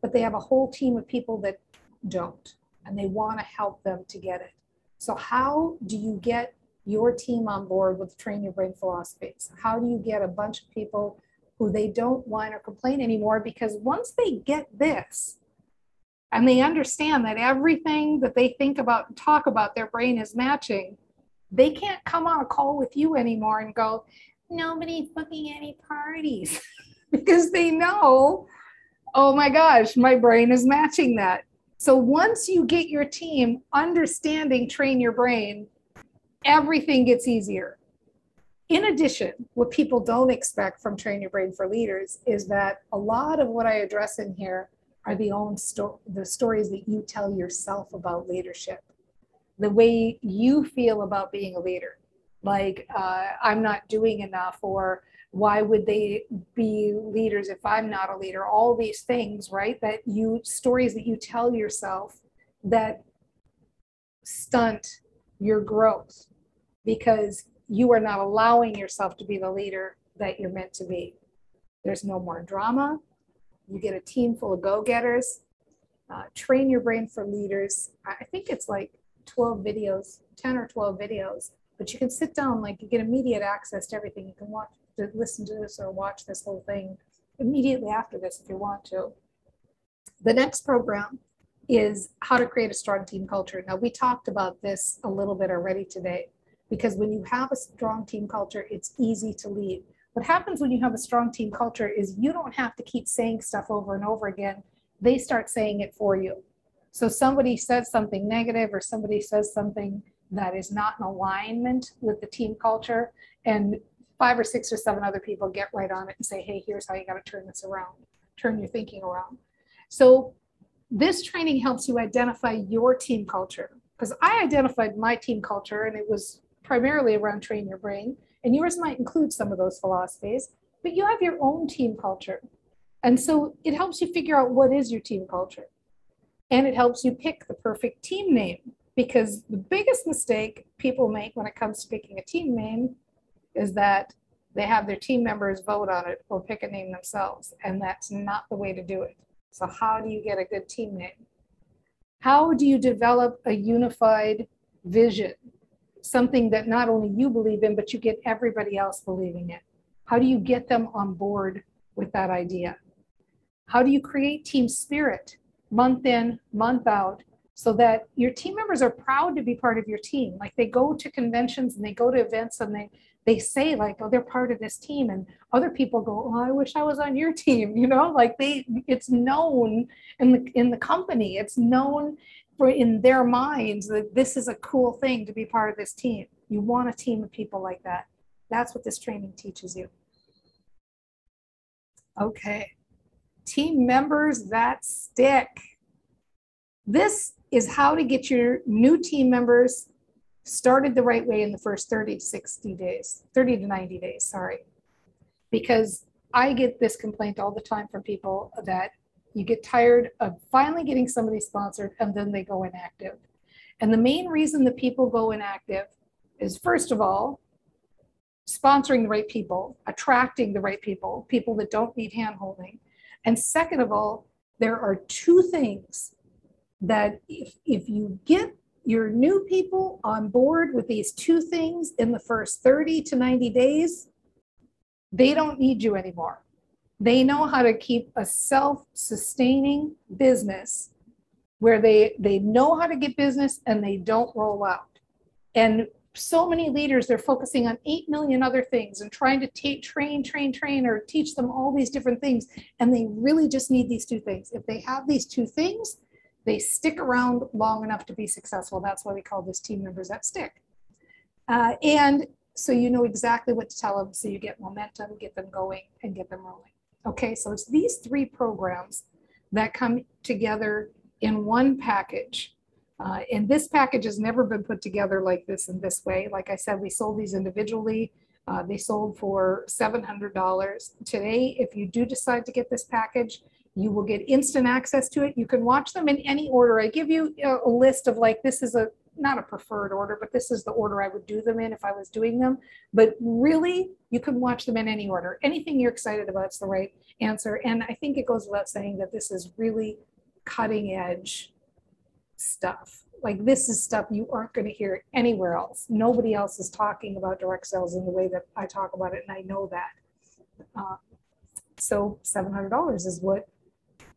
but they have a whole team of people that don't, and they want to help them to get it. So how do you get your team on board with Train Your Brain philosophies? How do you get a bunch of people who they don't whine or complain anymore? Because once they get this, and they understand that everything that they think about and talk about their brain is matching, they can't come on a call with you anymore and go, nobody's booking any parties because they know, oh my gosh, my brain is matching that. So once you get your team understanding train your brain, everything gets easier. In addition, what people don't expect from Train Your Brain for Leaders is that a lot of what I address in here are the own sto- the stories that you tell yourself about leadership, the way you feel about being a leader. Like uh, I'm not doing enough, or why would they be leaders if I'm not a leader? All these things, right? That you stories that you tell yourself that stunt your growth because you are not allowing yourself to be the leader that you're meant to be. There's no more drama. You get a team full of go getters. Uh, train your brain for leaders. I think it's like 12 videos, 10 or 12 videos, but you can sit down, like you get immediate access to everything. You can watch, to listen to this or watch this whole thing immediately after this if you want to. The next program is how to create a strong team culture. Now, we talked about this a little bit already today because when you have a strong team culture, it's easy to lead. What happens when you have a strong team culture is you don't have to keep saying stuff over and over again. They start saying it for you. So somebody says something negative or somebody says something that is not in alignment with the team culture, and five or six or seven other people get right on it and say, hey, here's how you got to turn this around, turn your thinking around. So this training helps you identify your team culture because I identified my team culture and it was primarily around train your brain and yours might include some of those philosophies but you have your own team culture. And so it helps you figure out what is your team culture. And it helps you pick the perfect team name because the biggest mistake people make when it comes to picking a team name is that they have their team members vote on it or pick a name themselves and that's not the way to do it. So how do you get a good team name? How do you develop a unified vision something that not only you believe in, but you get everybody else believing it? How do you get them on board with that idea? How do you create team spirit month in, month out, so that your team members are proud to be part of your team? Like they go to conventions and they go to events and they they say like, oh, they're part of this team, and other people go, oh, I wish I was on your team. You know, like they, it's known in the in the company. It's known for in their minds that this is a cool thing to be part of this team. You want a team of people like that. That's what this training teaches you. Okay. Team members that stick. This is how to get your new team members started the right way in the first 30 to 60 days, 30 to 90 days, sorry. Because I get this complaint all the time from people that you get tired of finally getting somebody sponsored and then they go inactive. And the main reason that people go inactive is first of all, sponsoring the right people, attracting the right people, people that don't need handholding. And second of all, there are two things that if, if you get your new people on board with these two things in the first 30 to 90 days, they don't need you anymore They know how to keep a self-sustaining business where they they know how to get business and they don't roll out. And so many leaders they're focusing on 8 million other things and trying to ta- train train train or teach them all these different things and they really just need these two things. If they have these two things, they stick around long enough to be successful. That's why we call this team members that stick. Uh, and so you know exactly what to tell them so you get momentum, get them going, and get them rolling. Okay, so it's these three programs that come together in one package. Uh, and this package has never been put together like this in this way. Like I said, we sold these individually. Uh, they sold for $700. Today, if you do decide to get this package, you will get instant access to it. You can watch them in any order. I give you a, a list of like, this is a not a preferred order, but this is the order I would do them in if I was doing them. But really, you can watch them in any order. Anything you're excited about is the right answer. And I think it goes without saying that this is really cutting edge stuff. Like this is stuff you aren't going to hear anywhere else. Nobody else is talking about direct sales in the way that I talk about it, and I know that. Uh, so $700 is what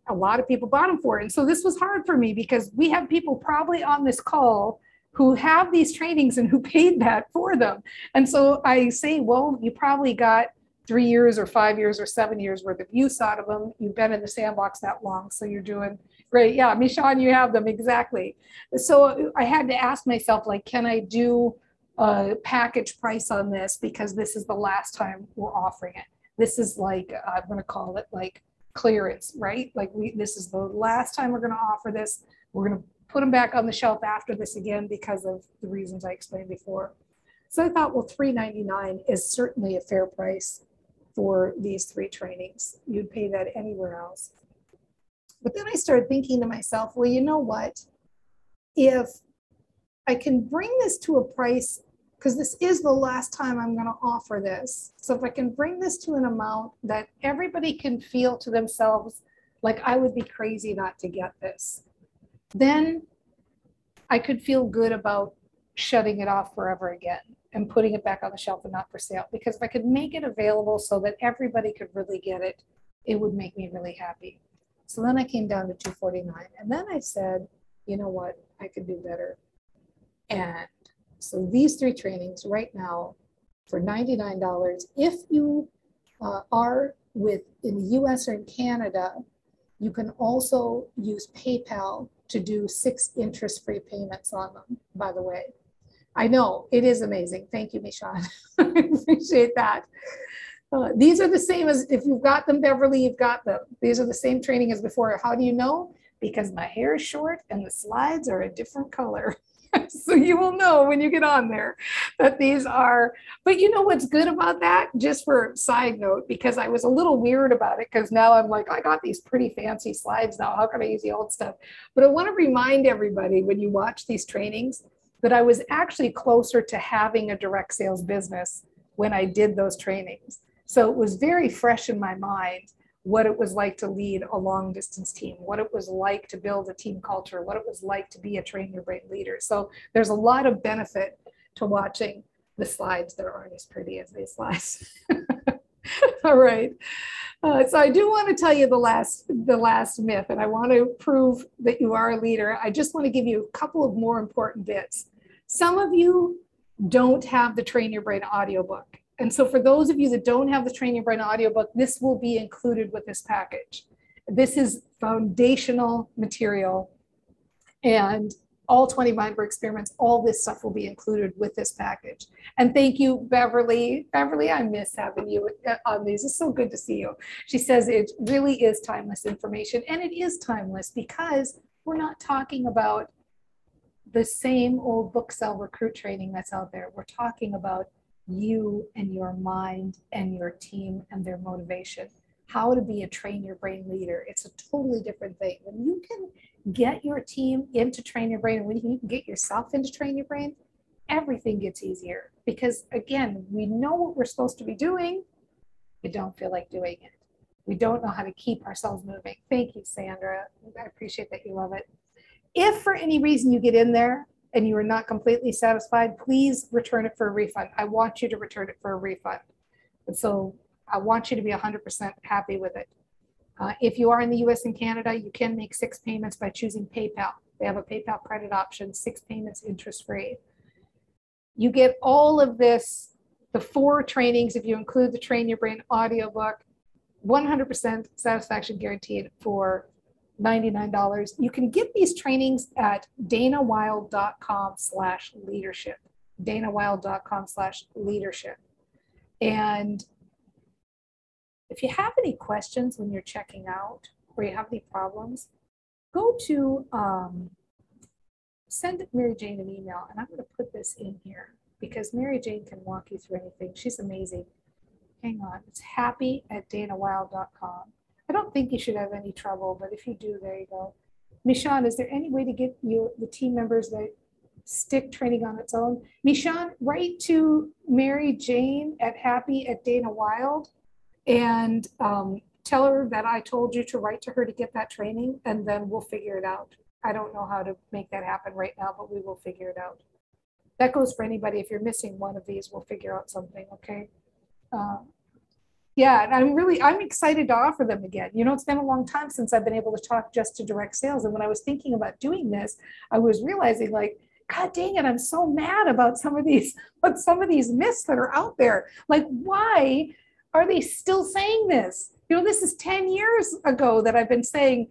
a lot of people bought them for. And so this was hard for me because we have people probably on this call who have these trainings and who paid that for them. And so I say, well, you probably got three years or five years or seven years worth of use out of them. You've been in the sandbox that long, so you're doing great. Yeah, Michonne, you have them exactly. So I had to ask myself, like, can I do a package price on this because this is the last time we're offering it. This is like I'm going to call it like clearance, right? Like we, this is the last time we're going to offer this. We're going to put them back on the shelf after this again because of the reasons I explained before. So I thought, well, $3.99 is certainly a fair price for these three trainings. You'd pay that anywhere else. But then I started thinking to myself, well, you know what? If I can bring this to a price because this is the last time I'm going to offer this. So if I can bring this to an amount that everybody can feel to themselves, like I would be crazy not to get this, then I could feel good about shutting it off forever again and putting it back on the shelf and not for sale. Because if I could make it available so that everybody could really get it, it would make me really happy. So then I came down to 249 and then I said, you know what, I could do better. And so these three trainings right now for $99, if you uh, are with in the US or in Canada, you can also use PayPal to do six interest-free payments on them, by the way. I know, it is amazing. Thank you, Michonne. I appreciate that. Uh, these are the same as if you've got them, Beverly, you've got them. These are the same training as before. How do you know? Because my hair is short and the slides are a different color. so you will know when you get on there that these are but you know what's good about that? Just for side note because i was a little weird about it because now i'm like i got these pretty fancy slides now how can i use the old stuff? But i want to remind everybody when you watch these trainings that i was actually closer to having a direct sales business when i did those trainings. So it was very fresh in my mind what it was like to lead a long distance team, what it was like to build a team culture, what it was like to be a train your brain leader. So there's a lot of benefit to watching the slides that aren't as pretty as these slides. All right. Uh, so I do want to tell you the last the last myth, and I want to prove that you are a leader. I just want to give you a couple of more important bits. Some of you don't have the Train Your Brain audiobook. And so for those of you that don't have the Train Your Brain audiobook, this will be included with this package. This is foundational material and all 20 Mindberg experiments, all this stuff will be included with this package. And thank you, Beverly. Beverly, I miss having you on these. It's so good to see you. She says it really is timeless information, and it is timeless because we're not talking about the same old book sell recruit training that's out there. We're talking about you and your mind and your team and their motivation. How to be a train your brain leader. It's a totally different thing. When you can get your team into train your brain, when you can get yourself into train your brain, everything gets easier. Because again, we know what we're supposed to be doing, we don't feel like doing it. We don't know how to keep ourselves moving. Thank you, Sandra. I appreciate that you love it. If for any reason you get in there and you are not completely satisfied, please return it for a refund. I want you to return it for a refund. And so I want you to be 100% happy with it. Uh, if you are in the US and Canada, you can make six payments by choosing PayPal. They have a PayPal credit option, six payments interest free. You get all of this, the four trainings, if you include the Train Your Brain audiobook, 100% satisfaction guaranteed for $99. You can get these trainings at danawilde.com slash leadership. danawilde.com slash leadership. And if you have any questions when you're checking out or you have any problems, go to um, send Mary Jane an email. And I'm going to put this in here because Mary Jane can walk you through anything. She's amazing. Hang on. It's happy at danawilde.com. Don't think you should have any trouble, but if you do, there you go. Michon, is there any way to get you the team members that stick training on its own? Michon, write to Mary Jane at happy at Dana Wilde and um, tell her that I told you to write to her to get that training, and then we'll figure it out. I don't know how to make that happen right now, but we will figure it out. That goes for anybody. If you're missing one of these, we'll figure out something, okay? Um, yeah, and I'm really, I'm excited to offer them again. You know, it's been a long time since I've been able to talk just to direct sales. And when I was thinking about doing this, I was realizing like, God dang it, I'm so mad about some of these, but some of these myths that are out there. Like, why are they still saying this? You know, this is 10 years ago that I've been saying,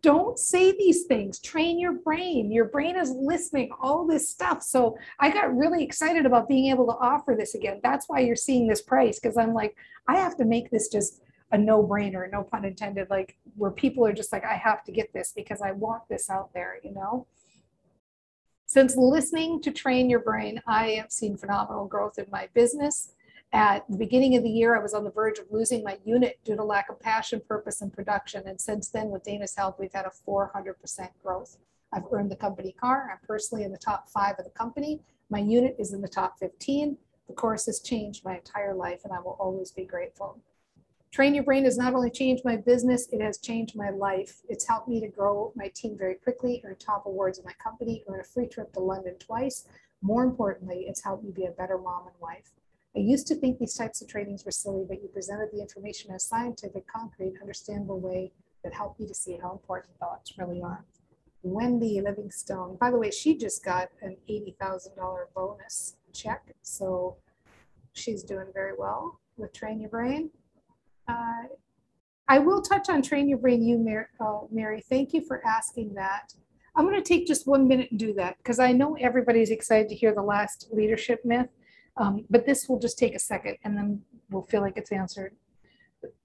don't say these things. Train your brain. Your brain is listening, all this stuff. So I got really excited about being able to offer this again. That's why you're seeing this price because I'm like, I have to make this just a no brainer, no pun intended, like where people are just like, I have to get this because I want this out there, you know? Since listening to train your brain, I have seen phenomenal growth in my business. At the beginning of the year, I was on the verge of losing my unit due to lack of passion, purpose, and production. And since then, with Dana's help, we've had a 400% growth. I've earned the company car. I'm personally in the top five of the company. My unit is in the top 15. The course has changed my entire life, and I will always be grateful. Train Your Brain has not only changed my business, it has changed my life. It's helped me to grow my team very quickly, earn top awards in my company, earn a free trip to London twice. More importantly, it's helped me be a better mom and wife. I used to think these types of trainings were silly, but you presented the information in a scientific, concrete, understandable way that helped me to see how important thoughts really are. Wendy Livingstone, by the way, she just got an $80,000 bonus check. So she's doing very well with Train Your Brain. Uh, I will touch on Train Your Brain, you, Mary, uh, Mary. Thank you for asking that. I'm going to take just one minute and do that because I know everybody's excited to hear the last leadership myth, um, but this will just take a second and then we'll feel like it's answered.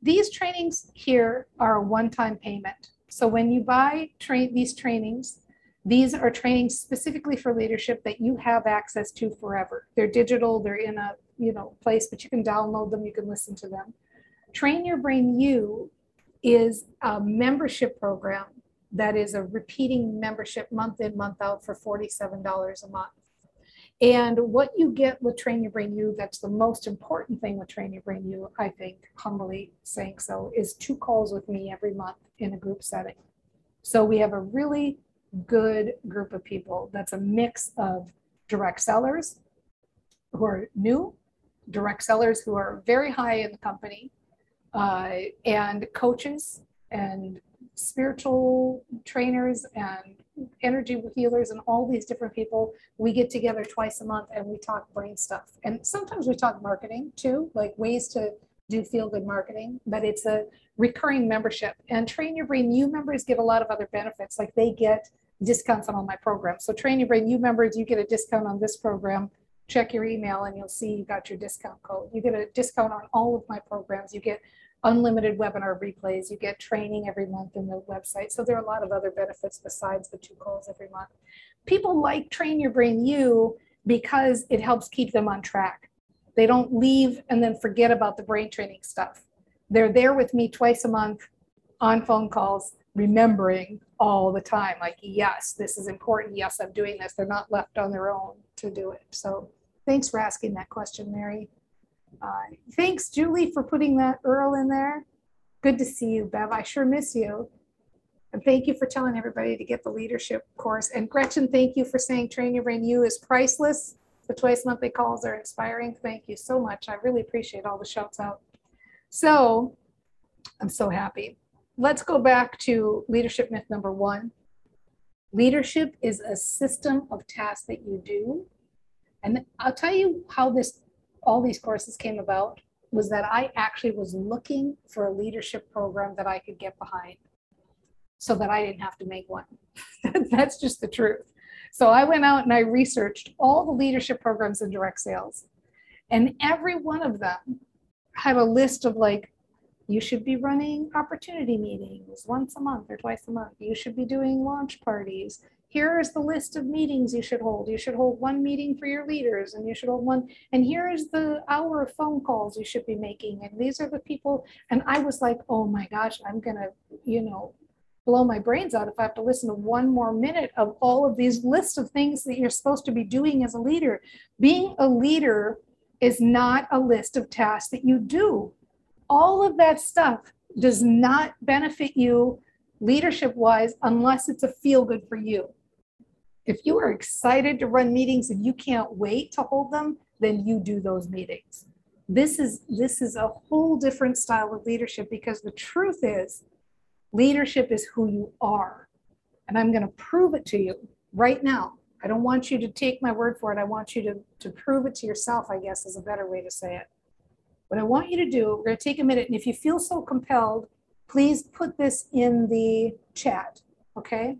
These trainings here are a one-time payment. So when you buy train these trainings, these are trainings specifically for leadership that you have access to forever. They're digital, they're in a you know place, but you can download them, you can listen to them. Train Your Brain U is a membership program that is a repeating membership month in, month out for $47 a month. And what you get with Train Your Brain U, that's the most important thing with Train Your Brain I think, humbly saying so, is two calls with me every month in a group setting. So we have a really good group of people that's a mix of direct sellers who are new, direct sellers who are very high in the company, uh, and coaches and spiritual trainers and energy healers and all these different people. We get together twice a month and we talk brain stuff. And sometimes we talk marketing too, like ways to do feel good marketing, but it's a recurring membership. And Train Your Brain U members get a lot of other benefits, like they get discounts on all my programs. So Train Your Brain U members, you get a discount on this program. Check your email and you'll see you got your discount code. You get a discount on all of my programs. You get unlimited webinar replays. You get training every month in the website. So there are a lot of other benefits besides the two calls every month. People like Train Your Brain U because it helps keep them on track. They don't leave and then forget about the brain training stuff. They're there with me twice a month on phone calls, remembering all the time, like, yes, this is important. Yes, I'm doing this. They're not left on their own to do it. So thanks for asking that question, Mary. Uh, thanks, Julie, for putting that Earl in there. Good to see you, Bev. I sure miss you. And thank you for telling everybody to get the leadership course. And Gretchen, thank you for saying Train Your Brain U is priceless. The twice monthly calls are inspiring. Thank you so much. I really appreciate all the shouts out. So I'm so happy. Let's go back to leadership myth number one. Leadership is a system of tasks that you do. And I'll tell you how this all these courses came about was that I actually was looking for a leadership program that I could get behind so that I didn't have to make one. That's just the truth. So I went out and I researched all the leadership programs in direct sales. And every one of them had a list of like, you should be running opportunity meetings once a month or twice a month. You should be doing launch parties. Here is the list of meetings you should hold. You should hold one meeting for your leaders and you should hold one. And here is the hour of phone calls you should be making. And these are the people. And I was like, oh my gosh, I'm going to, you know, blow my brains out if I have to listen to one more minute of all of these lists of things that you're supposed to be doing as a leader. Being a leader is not a list of tasks that you do. All of that stuff does not benefit you leadership wise unless it's a feel good for you. If you are excited to run meetings and you can't wait to hold them, then you do those meetings. This is this is a whole different style of leadership because the truth is leadership is who you are. And I'm going to prove it to you right now. I don't want you to take my word for it. I want you to, to prove it to yourself, I guess is a better way to say it. What I want you to do, we're going to take a minute, and if you feel so compelled, please put this in the chat, okay?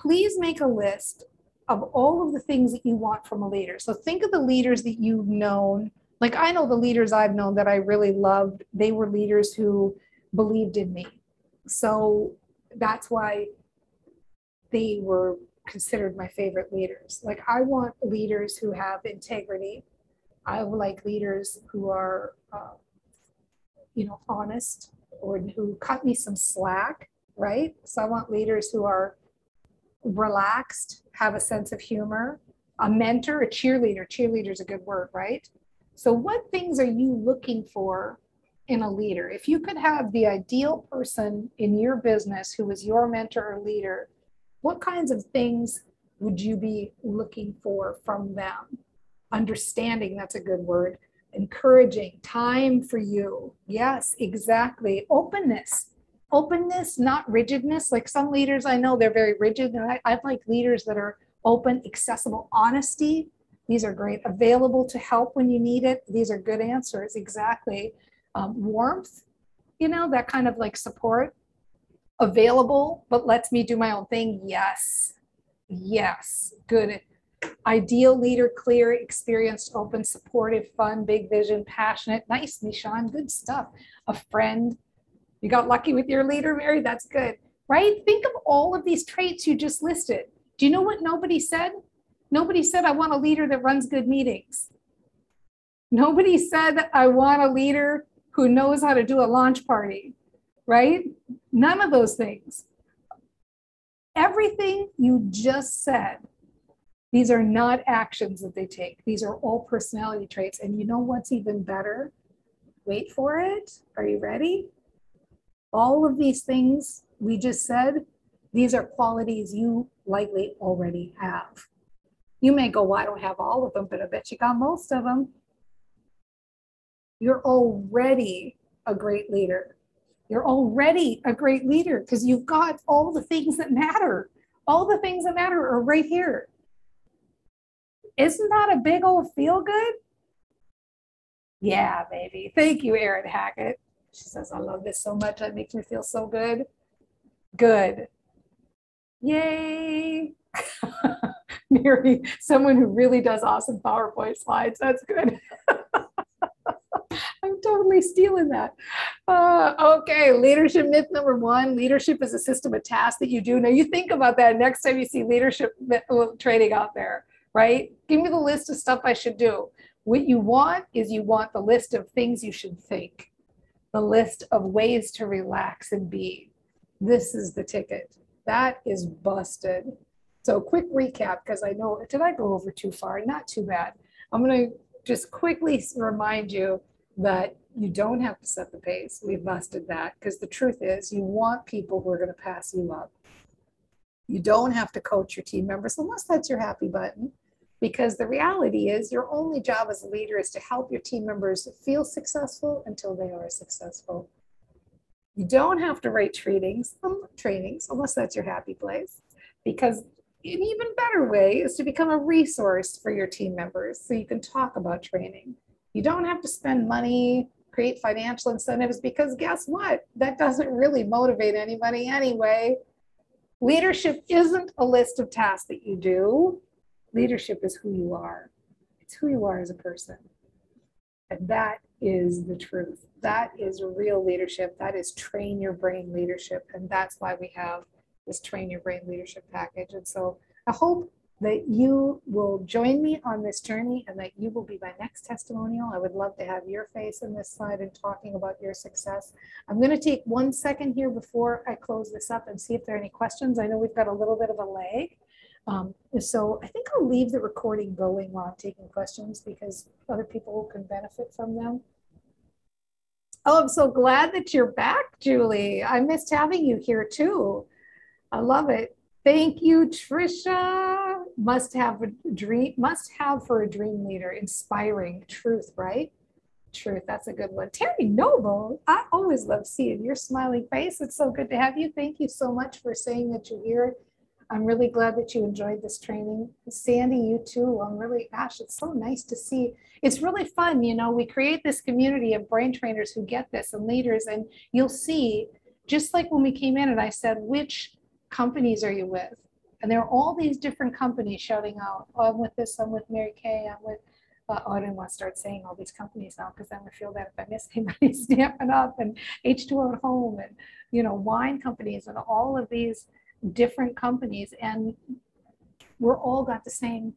Please make a list of all of the things that you want from a leader. So think of the leaders that you've known. Like I know the leaders I've known that I really loved, they were leaders who believed in me. So that's why they were considered my favorite leaders. Like I want leaders who have integrity. I like leaders who are, uh, you know, honest or who cut me some slack, right? So I want leaders who are relaxed, have a sense of humor, a mentor, a cheerleader. Cheerleader is a good word, right? So what things are you looking for in a leader? If you could have the ideal person in your business who was your mentor or leader, what kinds of things would you be looking for from them? Understanding, that's a good word. Encouraging, time for you. Yes, exactly. Openness. Openness, not rigidness. Like some leaders I know, they're very rigid. And I, I like leaders that are open, accessible, honesty. These are great. Available to help when you need it. These are good answers. Exactly. Um, warmth, you know, that kind of like support available, but lets me do my own thing? Yes. Yes. Good. Ideal leader, clear, experienced, open, supportive, fun, big vision, passionate. Nice, Nishan. Good stuff. A friend. You got lucky with your leader, Mary? That's good. Right? Think of all of these traits you just listed. Do you know what nobody said? Nobody said, I want a leader that runs good meetings. Nobody said, I want a leader who knows how to do a launch party right? None of those things. Everything you just said, these are not actions that they take. These are all personality traits. And you know what's even better? Wait for it. Are you ready? All of these things we just said, these are qualities you likely already have. You may go, well, I don't have all of them, but I bet you got most of them. You're already a great leader. You're already a great leader because you've got all the things that matter. All the things that matter are right here. Isn't that a big old feel good? Yeah, baby. Thank you, Erin Hackett. She says, I love this so much. That makes me feel so good. Good. Yay. Mary, someone who really does awesome PowerPoint slides. That's good. I'm totally stealing that. Uh, okay, leadership myth number one leadership is a system of tasks that you do. Now, you think about that next time you see leadership uh, training out there, right? Give me the list of stuff I should do. What you want is you want the list of things you should think, the list of ways to relax and be. This is the ticket. That is busted. So, quick recap because I know, did I go over too far? Not too bad. I'm going to just quickly remind you that you don't have to set the pace. We've busted that because the truth is you want people who are going to pass you up. You don't have to coach your team members unless that's your happy button. Because the reality is your only job as a leader is to help your team members feel successful until they are successful. You don't have to write trainings, um, trainings, unless that's your happy place, because an even better way is to become a resource for your team members so you can talk about training. You don't have to spend money, create financial incentives, because guess what? That doesn't really motivate anybody anyway. Leadership isn't a list of tasks that you do. Leadership is who you are. It's who you are as a person. And that is the truth. That is real leadership. That is train your brain leadership. And that's why we have this train your brain leadership package. And so I hope that you will join me on this journey and that you will be my next testimonial. I would love to have your face in this slide and talking about your success. I'm going to take one second here before I close this up and see if there are any questions. I know we've got a little bit of a lag. Um, so I think I'll leave the recording going while I'm taking questions because other people can benefit from them. Oh, I'm so glad that you're back, Julie. I missed having you here too. I love it. Thank you, Trisha. Must have a dream, must have for a dream leader, inspiring truth, right? Truth, that's a good one. Terry Noble, I always love seeing your smiling face. It's so good to have you. Thank you so much for saying that you're here. I'm really glad that you enjoyed this training. Sandy, you too. I'm really, gosh, it's so nice to see. It's really fun. You know, we create this community of brain trainers who get this and leaders, and you'll see, just like when we came in and I said, which companies are you with? And there are all these different companies shouting out, oh, I'm with this, I'm with Mary Kay, I'm with, uh, oh, I didn't want to start saying all these companies now because then I feel that if I miss anybody Stampin' Up and H2O at home and, you know, wine companies and all of these different companies. And we're all got the same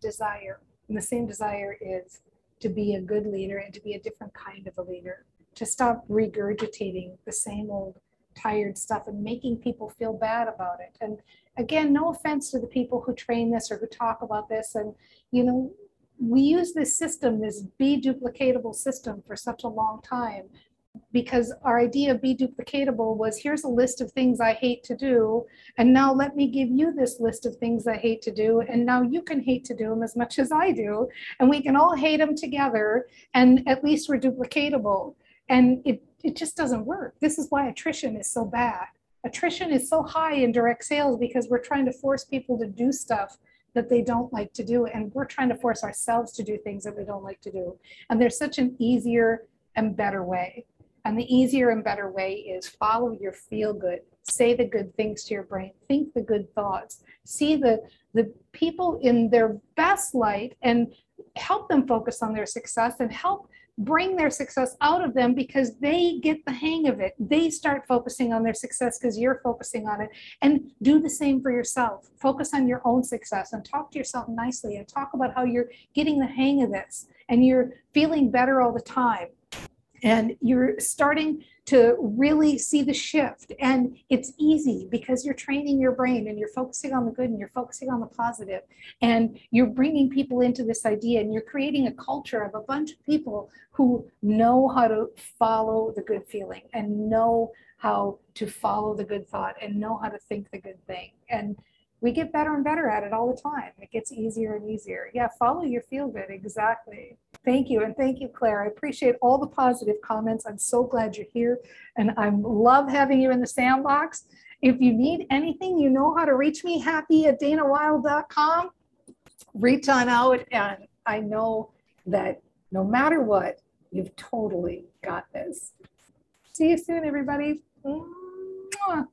desire. And the same desire is to be a good leader and to be a different kind of a leader, to stop regurgitating the same old tired stuff and making people feel bad about it. And again, no offense to the people who train this or who talk about this. And, you know, we use this system, this be duplicatable system for such a long time because our idea of be duplicatable was here's a list of things I hate to do. And now let me give you this list of things I hate to do. And now you can hate to do them as much as I do. And we can all hate them together. And at least we're duplicatable. And it it just doesn't work. This is why attrition is so bad. Attrition is so high in direct sales because we're trying to force people to do stuff that they don't like to do. And we're trying to force ourselves to do things that we don't like to do. And there's such an easier and better way. And the easier and better way is follow your feel good, say the good things to your brain, think the good thoughts, see the, the people in their best light and help them focus on their success and help bring their success out of them because they get the hang of it. They start focusing on their success because you're focusing on it. And do the same for yourself. Focus on your own success and talk to yourself nicely and talk about how you're getting the hang of this and you're feeling better all the time. And you're starting to really see the shift. And it's easy because you're training your brain and you're focusing on the good and you're focusing on the positive and you're bringing people into this idea and you're creating a culture of a bunch of people who know how to follow the good feeling and know how to follow the good thought and know how to think the good thing. And we get better and better at it all the time. It gets easier and easier. Yeah, follow your feel good. Exactly. Thank you. And thank you, Claire. I appreciate all the positive comments. I'm so glad you're here. And I love having you in the sandbox. If you need anything, you know how to reach me, happy at danawilde.com. Reach on out. And I know that no matter what, you've totally got this. See you soon, everybody. Mwah.